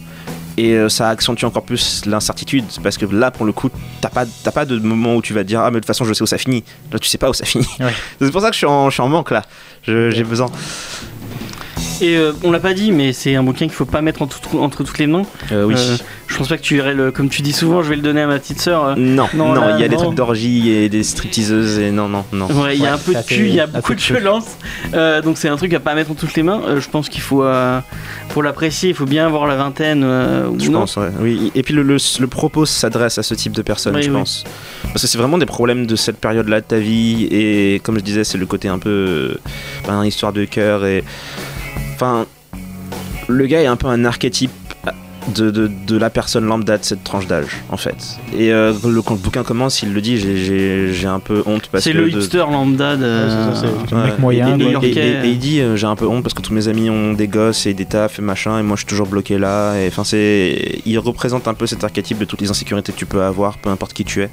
Et ça accentue encore plus l'incertitude parce que là, pour le coup, t'as pas, t'as pas de moment où tu vas te dire Ah, mais de toute façon, je sais où ça finit. Là, tu sais pas où ça finit. Ouais. C'est pour ça que je suis en, je suis en manque là. Je- J'ai besoin. Et euh, on l'a pas dit, mais c'est un bouquin qu'il faut pas mettre entre, entre toutes les mains. Euh, oui. Euh, je pense pas que tu irais le, comme tu dis souvent, je vais le donner à ma petite sœur. non, non, non, là, il y a des trucs d'orgie et des stripteaseuses et non, non, non. Ouais, il y a Ouais, un peu de cul, il y a beaucoup de violence. Euh, donc c'est un truc à pas mettre entre toutes les mains. Euh, je pense qu'il faut, euh, pour l'apprécier, il faut bien avoir la vingtaine. euh, ou Je non. pense, ouais. Oui. Et puis le, le, le propos s'adresse à ce type de personnes, Oui, je oui. pense. Parce que c'est vraiment des problèmes de cette période-là de ta vie. Et comme je disais, c'est le côté un peu. ben, histoire de cœur. Et. Enfin. Le gars est un peu un archétype. De, de, de la personne lambda de cette tranche d'âge en fait et euh, le, quand le bouquin commence il le dit j'ai- un peu honte parce C'est que le de- hipster lambda de. Ouais, c'est ça, c'est- Ouais. mec moyen, et il dit euh, j'ai un peu honte parce que tous mes amis ont des gosses et des tafs et machin et moi je suis toujours bloqué là. Et enfin c'est, il représente un peu cet archétype de toutes les insécurités que tu peux avoir, peu importe qui tu es.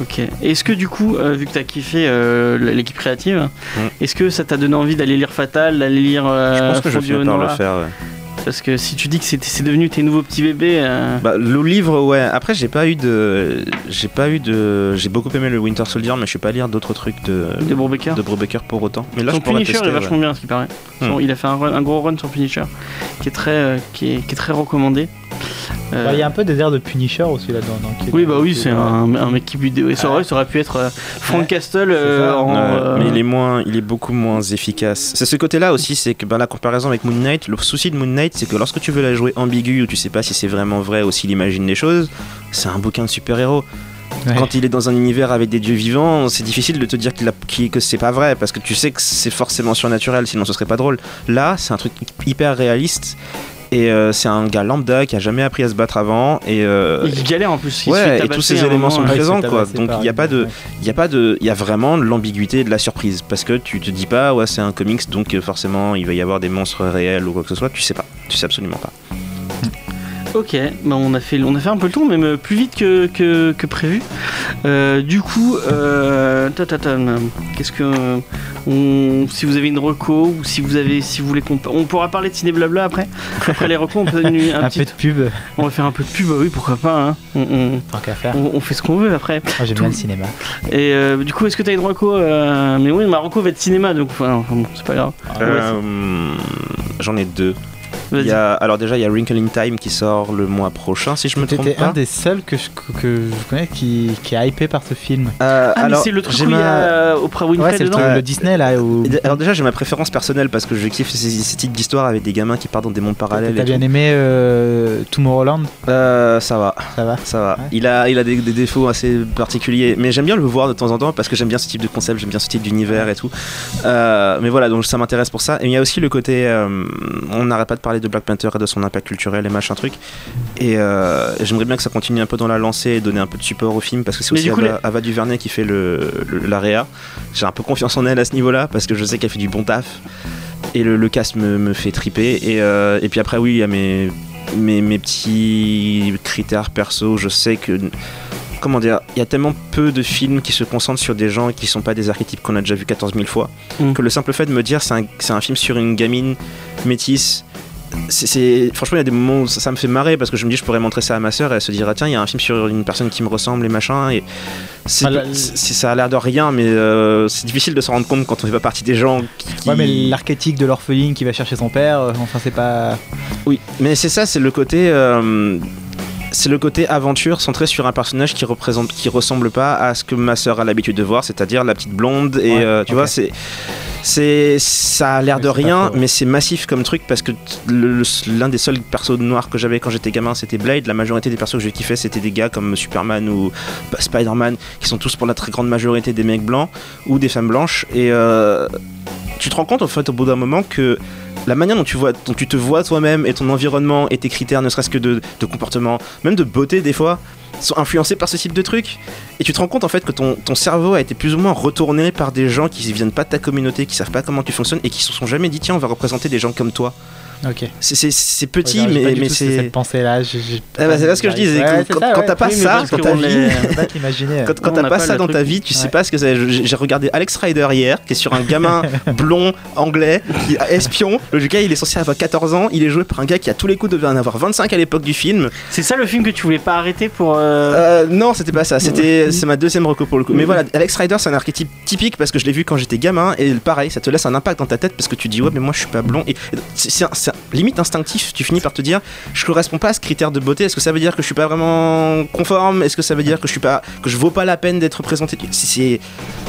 Ok. Est-ce que du coup, euh, vu que t'as kiffé euh, l'équipe créative, Mm. est-ce que ça t'a donné envie d'aller lire Fatal, d'aller lire euh, je pense que je par le faire. ouais. Parce que si tu dis que c'est devenu tes nouveaux petits bébés. euh, Bah, le livre ouais. Après j'ai pas eu de, j'ai pas eu de, j'ai beaucoup aimé le Winter Soldier mais je suis pas lire d'autres trucs de de Brubaker. de Brubaker pour autant. Mais là Son je Punisher tester, est vachement ouais. bien, ce qui paraît. Son- Hmm. Il a fait un, run- un gros run sur Punisher, qui est très, qui est, qui est très recommandé. Euh, Bah, Il y a un peu des airs de Punisher aussi là-dedans. oui, bah oui, c'est un, un mec qui vidéo. Et ça, aurait, ça aurait pu être euh, Frank Ouais, Castle euh, ça. en. Euh, mais il est moins, il est beaucoup moins efficace. C'est ce côté-là aussi, c'est que ben, la comparaison avec Moon Knight, le souci de Moon Knight, c'est que lorsque tu veux la jouer ambiguë ou tu sais pas si c'est vraiment vrai ou s'il imagine les choses, c'est un bouquin de super-héros. Ouais. Quand il est dans un univers avec des dieux vivants, c'est difficile de te dire qu'il a- qu'il- que c'est pas vrai parce que tu sais que c'est forcément surnaturel, sinon ce serait pas drôle. Là, c'est un truc hyper réaliste. Et euh, c'est un gars lambda qui a jamais appris à se battre avant et, euh, Il galère en plus. il ouais, et tous ces éléments sont Ouais, présents quoi. Donc il y a pas de ouais. il y a pas de il y a vraiment de l'ambiguïté et de la surprise parce que tu te dis pas ouais c'est un comics donc forcément il va y avoir des monstres réels ou quoi que ce soit tu sais pas tu sais absolument pas Ok, bah on, a fait, on a fait un peu le tour, même plus vite que, que, que prévu. Euh, du coup, euh, qu'est-ce que. on- si vous avez une reco, ou si vous, avez, si vous voulez qu'on. On pourra parler de ciné blabla après. Après les recos, on peut donner un, Un petit. peu de pub, On va faire un peu de pub, bah oui, pourquoi pas. hein. On, on- tant qu'à faire. on- on fait ce qu'on veut après. Moi j'aime bien le cinéma. Et euh, du coup, est-ce que t'as une reco euh, Mais oui, ma reco va être cinéma, donc enfin, enfin, bon, c'est pas grave. Euh, j'en ai deux il Vas-y. y a, alors déjà il y a Wrinkle in Time qui sort le mois prochain si je me trompe T'étais pas un des seuls que je, que je connais qui, qui est hypé par ce film. Euh, Ah, mais alors, c'est le truc j'ai où il y ma- a euh, Oprah Winfrey Ouais, c'est le, dedans truc- le Disney là où. Alors déjà j'ai ma préférence personnelle parce que je kiffe ces, ces types d'histoires avec des gamins qui partent dans des mondes parallèles T'as bien tout. aimé euh, Tomorrowland? Euh, ça va Ça va? Ça va. Ouais. Il a, il a des, des défauts assez particuliers, mais j'aime bien le voir de temps en temps parce que j'aime bien ce type de concept, j'aime bien ce type d'univers et tout. Euh, mais voilà, donc ça m'intéresse pour ça. Et il y a aussi le côté, euh, on n'arrête pas de parler de Black Panther et de son impact culturel et machin truc. Et euh, j'aimerais bien que ça continue un peu dans la lancée et donner un peu de support au film parce que c'est aussi coup, Ava, Ava DuVernay qui fait le, le- la réa. J'ai un peu confiance en elle à ce niveau-là parce que je sais qu'elle fait du bon taf. Et le, le cast me, me fait triper. Et, euh, et puis après, oui, il y a mes, mes, mes petits critères perso. Je sais que. Comment dire Il y a tellement peu de films qui se concentrent sur des gens qui sont pas des archétypes qu'on a déjà vu 14 000 fois. Mm. Que le simple fait de me dire c'est un, c'est un film sur une gamine métisse. C'est- franchement il y a des moments où ça, ça me fait marrer parce que je me dis je pourrais montrer ça à ma soeur et elle se dira tiens il y a un film sur une personne qui me ressemble et machin et c'est ça a l'air de rien mais euh, c'est difficile de s'en rendre compte quand on fait pas partie des gens qui- Ouais, mais l'archétype de l'orpheline qui va chercher son père, euh, enfin c'est pas. Oui, mais c'est ça, c'est le côté. euh, c'est le côté aventure centré sur un personnage qui représente, qui ressemble pas à ce que ma sœur a l'habitude de voir, c'est-à-dire la petite blonde. Et Ouais, euh, tu vois, c'est, c'est, ça a l'air de rien, mais c'est massif comme truc parce que l'un des seuls persos noirs que j'avais quand j'étais gamin, c'était Blade. La majorité des persos que je kiffais, c'était des gars comme Superman ou bah, Spider-Man, qui sont tous pour la très grande majorité des mecs blancs ou des femmes blanches. Et euh, tu te rends compte, en fait, au bout d'un moment que la manière dont tu, te vois toi-même et ton environnement et tes critères, ne serait-ce que de, comportement, même de beauté des fois, sont influencés par ce type de truc. Et tu te rends compte en fait que ton, ton cerveau a été plus ou moins retourné par des gens qui viennent pas de ta communauté, qui savent pas comment tu fonctionnes et qui se sont jamais dit tiens on va représenter des gens comme toi. Ok. C'est- petit Ouais, pas mais, mais c'est... cette pensée là. Ah bah, c'est là ce que je dis, c'est Ouais, que quand, t'as pas Oui, ça dans ta vie, pas quand, t'as pas pas ça dans ta vie, tu sais pas ce que c'est. J'ai regardé Alex Rider hier, qui est sur un gamin blond anglais, qui espion. Le gars, il est censé avoir 14 ans. Il est joué par un gars qui a tous les coups devait en avoir 25 à l'époque du film. C'est ça le film que tu voulais pas arrêter pour. euh, Euh, non, c'était pas ça. C'était c'est ma deuxième reco pour le coup. Mais voilà, Alex Rider, c'est un archétype typique parce que je l'ai vu quand j'étais gamin et pareil, ça te laisse un impact dans ta tête parce que tu dis ouais, mais moi je suis pas blond et c'est limite instinctif. Tu finis par te dire, je correspond pas à ce critère de beauté. Est-ce que ça veut dire que je suis pas vraiment conforme? Est-ce que ça veut dire que je suis pas que je vaux pas la peine d'être représenté C'est-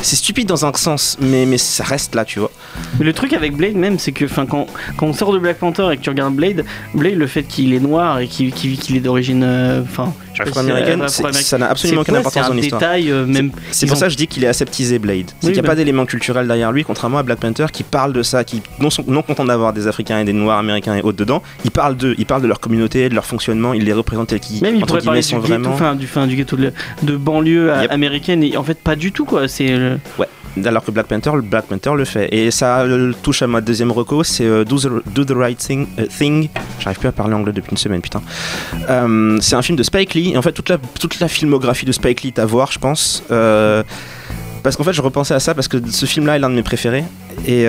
stupide dans un sens, mais mais ça reste là, tu vois. Mais le truc avec Blade même, c'est que enfin, quand, quand on sort de Black Panther et que tu regardes Blade, Blade, le fait qu'il est noir et qu'il qu'il est d'origine. euh, Enfin, si euh, afro-américaine, ça n'a absolument aucune importance c'est dans un l'histoire. euh, même. C'est pour ont- ça que je dis qu'il est aseptisé Blade. C'est Oui, qu'il n'y a bah. pas d'élément culturel derrière lui, contrairement à Black Panther qui parle de ça, qui non, sont non content d'avoir des Africains et des Noirs américains et autres dedans, il parle d'eux, il parle de leur communauté, de leur fonctionnement, il les représente tels qui Même il entre pourrait parler du sont ghetto, vraiment. enfin, du, du ghetto de, de banlieue euh, Yep. américaine et en fait pas du tout quoi. C'est euh, Alors que Black Panther, le Black Panther le fait. Et ça euh, touche à ma deuxième reco, c'est euh, do, the, Do the Right Thing. euh, thing. J'arrive plus à parler anglais depuis une semaine, putain. C'est un film de Spike Lee. Et en fait, toute la, toute la filmographie de Spike Lee est à voir, je pense. Parce qu'en fait, je repensais à ça parce que ce film-là est l'un de mes préférés. Et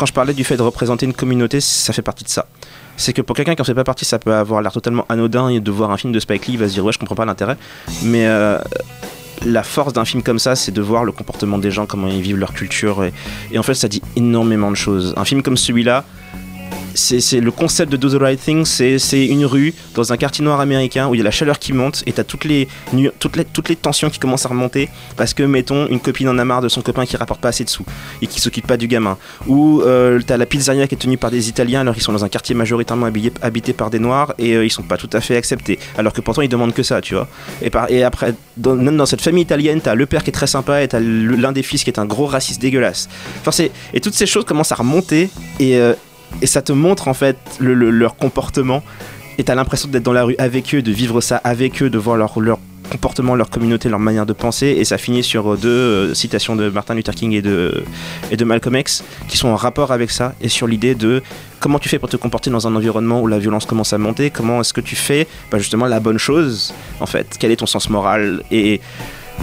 quand je parlais du fait de représenter une communauté, ça fait partie de ça. C'est que pour quelqu'un qui en fait pas partie, ça peut avoir l'air totalement anodin et de voir un film de Spike Lee, il va se dire ouais, je comprends pas l'intérêt. Mais euh, la force d'un film comme ça, c'est de voir le comportement des gens, comment ils vivent leur culture. Et, et en fait, ça dit énormément de choses. Un film comme celui-là, c'est le concept de Do the Right Thing, c'est une rue dans un quartier noir américain où il y a la chaleur qui monte et t'as toutes les, toutes, les, toutes les tensions qui commencent à remonter parce que, mettons, une copine en a marre de son copain qui rapporte pas assez de sous et qui s'occupe pas du gamin. Ou euh, t'as la pizzeria qui est tenue par des Italiens alors qu'ils sont dans un quartier majoritairement habité par des Noirs et euh, ils sont pas tout à fait acceptés. Alors que pourtant ils demandent que ça, tu vois. Et, par, et après, dans, dans cette famille italienne, t'as le père qui est très sympa et t'as l'un des fils qui est un gros raciste dégueulasse. Enfin, et toutes ces choses commencent à remonter et, euh, et ça te montre en fait le- le- leur comportement. Et t'as l'impression d'être dans la rue avec eux, de vivre ça avec eux, de voir leur, comportement, leur communauté, leur manière de penser. Et ça finit sur euh, deux euh, citations de Martin Luther King et de, et de Malcolm X qui sont en rapport avec ça et sur l'idée de comment tu fais pour te comporter dans un environnement où la violence commence à monter, comment est-ce que tu fais bah, justement la bonne chose en fait, quel est ton sens moral? Et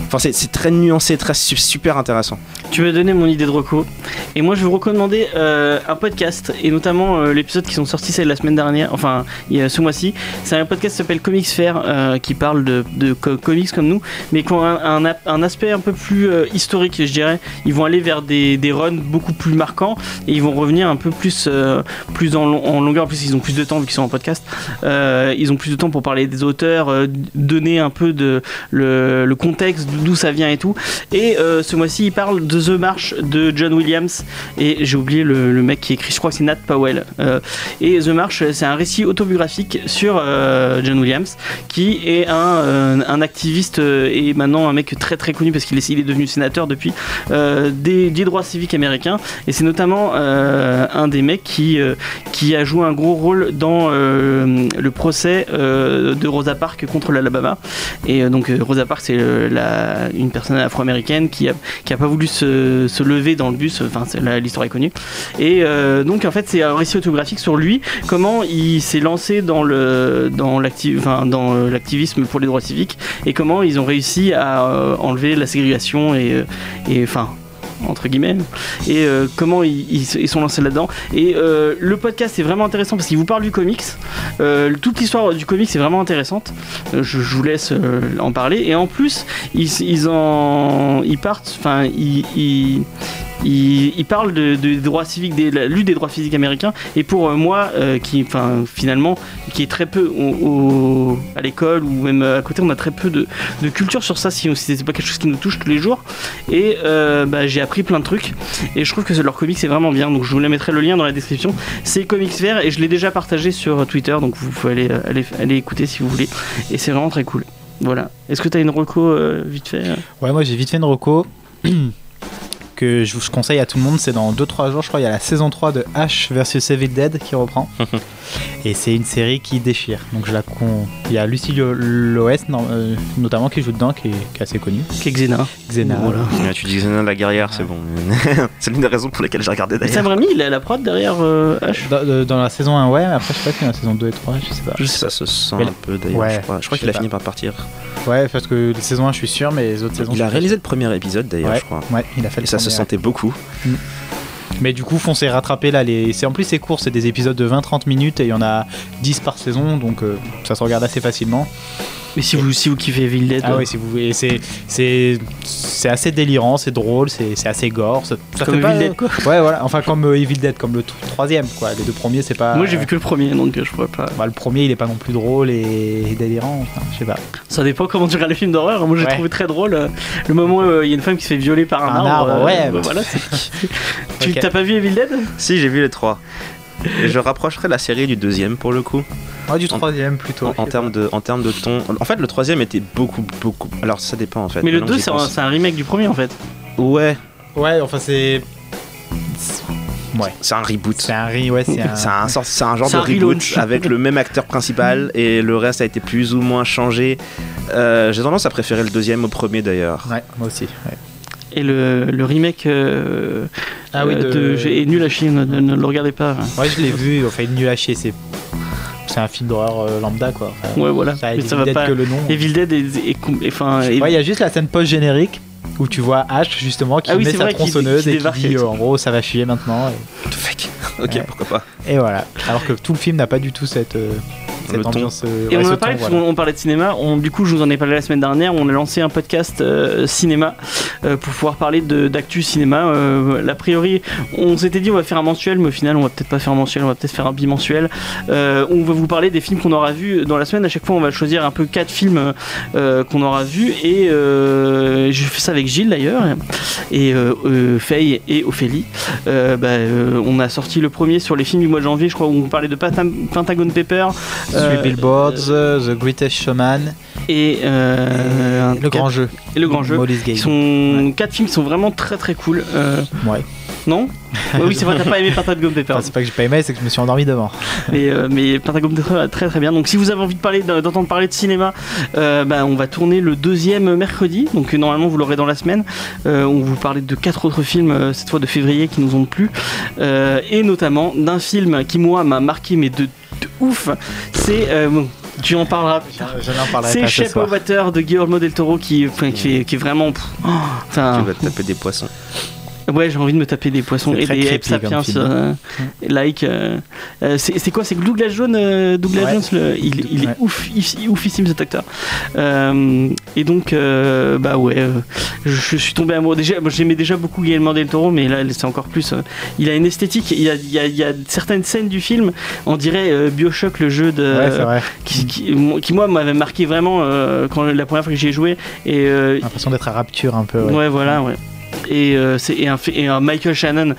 enfin c'est, très nuancé, très su- super intéressant. Tu m'as donné mon idée de reco. Et moi, je vais vous recommander euh, un podcast, et notamment euh, l'épisode qui sont sortis c'est la semaine dernière, enfin ce mois-ci. C'est un podcast qui s'appelle Comics Fair, euh, qui parle de, de co- comics comme nous, mais qui ont un, aspect un peu plus historique, je dirais. Ils vont aller vers des, des runs beaucoup plus marquants, et ils vont revenir un peu plus, plus en, long- en longueur. En plus, ils ont plus de temps vu qu'ils sont en podcast. Ils ont plus de temps pour parler des auteurs, donner un peu le contexte d'où ça vient et tout. Et euh, ce mois-ci, il parle de The March de John Williams. Et j'ai oublié le, mec qui écrit, je crois que c'est Nat Powell. Euh, et The March, c'est un récit autobiographique sur euh, John Williams, qui est un, un activiste et maintenant un mec très très connu parce qu'il est, il est devenu sénateur depuis des, des droits civiques américains. Et c'est notamment un des mecs qui, qui a joué un gros rôle dans le procès de Rosa Parks contre l'Alabama. Et donc Rosa Parks, c'est euh, la- une personne afro-américaine qui a, qui a pas voulu se, lever dans le bus. Enfin, l'histoire est connue. Et euh, donc en fait, c'est un récit autographique sur lui, comment il s'est lancé dans le dans euh, l'activisme pour les droits civiques et comment ils ont réussi à euh, enlever la ségrégation et euh, et enfin entre guillemets et euh, comment ils, sont lancés là-dedans. Et euh, le podcast est vraiment intéressant parce qu'il vous parle du comics. Euh, toute l'histoire du comics est vraiment intéressante. Je, vous laisse en parler. Et en plus ils, ils en ils partent enfin ils il, parle de, de- des droits civiques, la lutte des droits physiques américains. Et pour euh, moi, euh, qui, finalement, qui est très peu à l'école ou même à côté, on a très peu de, culture sur ça. Si, c'est pas quelque chose qui nous touche tous les jours. Et euh, bah, j'ai appris plein de trucs. Et je trouve que leur comics c'est vraiment bien. Donc je vous les mettrai le lien dans la description. C'est Comics Vert et je l'ai déjà partagé sur Twitter. Donc vous pouvez aller, aller, écouter si vous voulez. Et c'est vraiment très cool. Voilà. Est-ce que tu as une reco vite fait Ouais, moi j'ai vite fait une reco que je, je conseille à tout le monde. C'est dans 2-3 jours, je crois, il y a la saison 3 de H versus Evil Dead qui reprend. Et c'est une série qui déchire. Donc je la con... Il y a Lucie Lo- Loès non, euh, notamment qui joue dedans, qui est, qui est assez connue. Qu'est Xena Xena. Voilà. Là, tu dis Xena la guerrière, c'est bon. c'est l'une des raisons pour lesquelles j'ai regardé Et Sam d'ailleurs. Raimi, il est à la prod derrière euh, H Dans, de- dans la saison 1, ouais, mais après je sais pas si dans la saison 2 et 3, je sais pas. Je sais Ça se sent Mais un peu d'ailleurs, ouais, je crois. Je crois je qu'il a fini par partir. Ouais, parce que la saison 1, je suis sûr, mais les autres saisons. Il a réalisé le premier épisode d'ailleurs, Ouais. je crois. Ouais, il a fait Et le ça se sentait beaucoup. Mais du coup, foncez rattraper là. Les... C'est en plus c'est court, c'est des épisodes de 20-30 minutes et il y en a 10 par saison, donc euh, ça se regarde assez facilement. Mais si vous, si vous kiffez Evil Dead, Ah euh, oui, si vous voulez, c'est c'est c'est assez délirant, c'est drôle, c'est c'est assez gore. Ça, ça Comme fait pas- Evil Dead, quoi. Ouais, voilà. Enfin, comme euh, Evil Dead, comme le t- troisième, quoi. Les deux premiers, c'est pas. moi j'ai vu que le premier, donc euh, je pourrais pas. Bah, le premier, il est pas non plus drôle et, et délirant. Enfin, je sais pas. Ça dépend comment tu regardes les films d'horreur. Moi j'ai Ouais. trouvé très drôle euh, le moment où euh, il y a une femme qui se fait violer par un, Un arbre, euh, ouais. bah, voilà, c'est- tu Ok. t'as pas vu Evil Dead? Si, j'ai vu les trois. Et je rapprocherai la série du deuxième pour le coup. Moi, du troisième plutôt. En, en termes de, en termes de ton. En fait, le troisième était beaucoup, beaucoup. Alors, ça dépend en fait. Mais le Maintenant que 2 j'y c'est un, pense. c'est un remake du premier en fait. Ouais, Ouais, enfin, c'est. Ouais. c'est un reboot. C'est un ouais, c'est un. C'est un, un genre de reboot relaunch. avec le même acteur principal et le reste a été plus ou moins changé. Euh, J'ai tendance à préférer le deuxième au premier d'ailleurs. Ouais, moi aussi. ouais. Et le, le remake euh, Ah oui, euh, de- j'ai- est nul à chier, ne, ne- ne le regardez pas. Ouais, je l'ai vu, enfin, nul à chier. C'est c'est un film d'horreur euh, lambda, quoi. Enfin, Ouais, voilà. Ça a Mais ça va Evil Dead pas. que le nom. Evil Dead est, enfin, est- Ouais, il y a juste la scène post-générique où tu vois Ash justement qui Ah oui, met sa tronçonneuse qui et qui dit euh, en gros ça va chier maintenant What the fuck Ok, Ouais. pourquoi pas. et, et voilà. Alors que tout le film n'a pas du tout cette, euh, cette Le ambiance. euh, Et ouais, on, a parlé, ton, parce voilà. on parlait de cinéma, on- du coup je vous en ai parlé la semaine dernière, on a lancé un podcast euh, cinéma euh, pour pouvoir parler d'actu cinéma. Euh, a priori on s'était dit on va faire un mensuel, mais au final on va peut-être pas faire un mensuel, on va peut-être faire un bimensuel. Euh, on va vous parler des films qu'on aura vus dans la semaine, à chaque fois on va choisir un peu quatre films euh, qu'on aura vus et euh, j'ai fait ça avec Gilles d'ailleurs et euh, euh, Faye et Ophélie. Euh, bah, euh, on a sorti le premier sur les films du mois de janvier, je crois, où on parlait de Penta- Pentagon Paper. Three euh, Billboards, euh, The Greatest Showman, et, euh, Le Grand Jeu. et le grand jeu. Sont quatre films qui sont vraiment très très cool. Ouais. Non Ouais, Oui, c'est vrai, t'as pas aimé Pentagon Paper. Enfin, c'est pas que j'ai pas aimé, c'est que je me suis endormi devant. mais, euh, mais Pentagon Paper très très bien. Donc si vous avez envie de parler de- d'entendre parler de cinéma, euh, bah, on va tourner le deuxième mercredi. Donc euh, normalement vous l'aurez dans la semaine. Euh, on vous parlait de quatre autres films euh, cette fois de février qui nous ont plu Euh, et notamment d'un film qui moi m'a marqué mais de, de ouf. C'est euh, bon, tu en parleras plus tard. Je n'en parlerai C'est pas ce de Guillermo del Toro qui, qui, est, qui est vraiment. oh, Tu vas te taper des poissons. Ouais, j'ai envie de me taper des poissons et des Sapiens. film. euh, like. euh, euh, c'est quoi C'est Douglas Jones Douglas Ouais. Jones, le- il, il est ouf, il- oufissime cet acteur. Et donc, bah ouais, je, je suis tombé amoureux. Déjà, moi, j'aimais déjà beaucoup Guillermo del Toro, mais là, c'est encore plus. il a une esthétique. Il y a, il y a- il y a certaines scènes du film, on dirait Bioshock, le jeu de Ouais, c'est vrai. qui, qui- moi- qui, moi m'avait marqué vraiment quand la première fois que j'y ai joué et J'ai l'impression d'être à rapture un peu. ouais. Ouais. voilà ouais et euh, et un, fait- et un Michael Shannon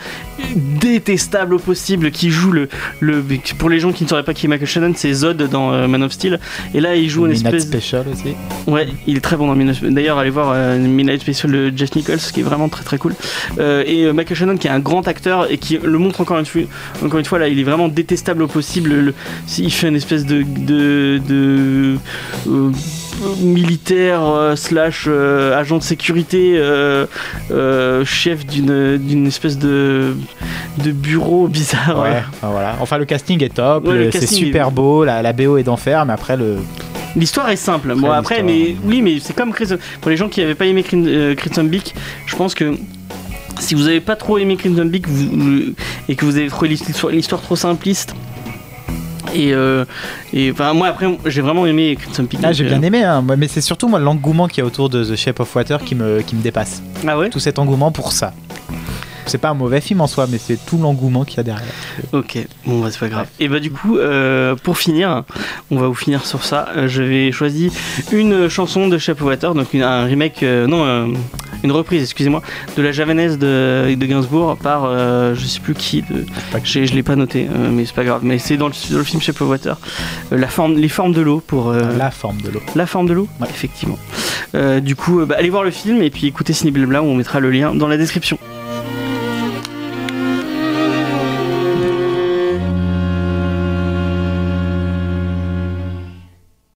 détestable au possible qui joue le, le pour les gens qui ne sauraient pas qui est Michael Shannon c'est Zod dans euh, Man of Steel et là il joue une Midnight espèce Special aussi. Ouais, il est très bon dans Midnight D'ailleurs, allez voir euh, Midnight Special de Jeff Nichols, qui est vraiment très très cool. Euh, et Michael Shannon, qui est un grand acteur et qui le montre encore une fois. Encore une fois, là, il est vraiment détestable au possible. Le- il fait une espèce de de, de militaire euh, slash euh, agent de sécurité, euh, chef d'une espèce de de bureau bizarre. Ouais, voilà. Enfin, le casting est top, Ouais, c'est super est- beau, la, la BO est d'enfer, mais après, le. L'histoire est simple. Bon après, mais oui, mais c'est comme Crimson. Pour les gens qui n'avaient pas aimé Crim- Crimson Peak, je pense que si vous n'avez pas trop aimé Crimson Peak et que vous avez trouvé l'histoire, l'histoire trop simpliste. Et, euh, et enfin moi après j'ai vraiment aimé Crimson Peak. Ah, j'ai euh, bien aimé, hein, mais c'est surtout moi l'engouement qu'il y a autour de The Shape of Water qui me, qui me dépasse. Ah ouais? Tout cet engouement pour ça. C'est pas un mauvais film en soi, mais c'est tout l'engouement qu'il y a derrière. Ok, bon bah c'est pas grave. Et bah du coup, euh, pour finir, on va vous finir sur ça. Euh, J'avais choisi une chanson de Shape of Water, donc une- un remake, euh, non, euh, une reprise, excusez-moi, de la javanaise de, de Gainsbourg par euh, je sais plus qui. De, je l'ai pas noté, euh, mais c'est pas grave. Mais c'est dans le, dans le film Shape of Water. Euh, la forme, les formes de l'eau pour euh, La forme de l'eau. la forme de l'eau, Ouais. effectivement. Euh, du coup, euh, bah, allez voir le film et puis écoutez Ciné Blabla, où on mettra le lien dans la description.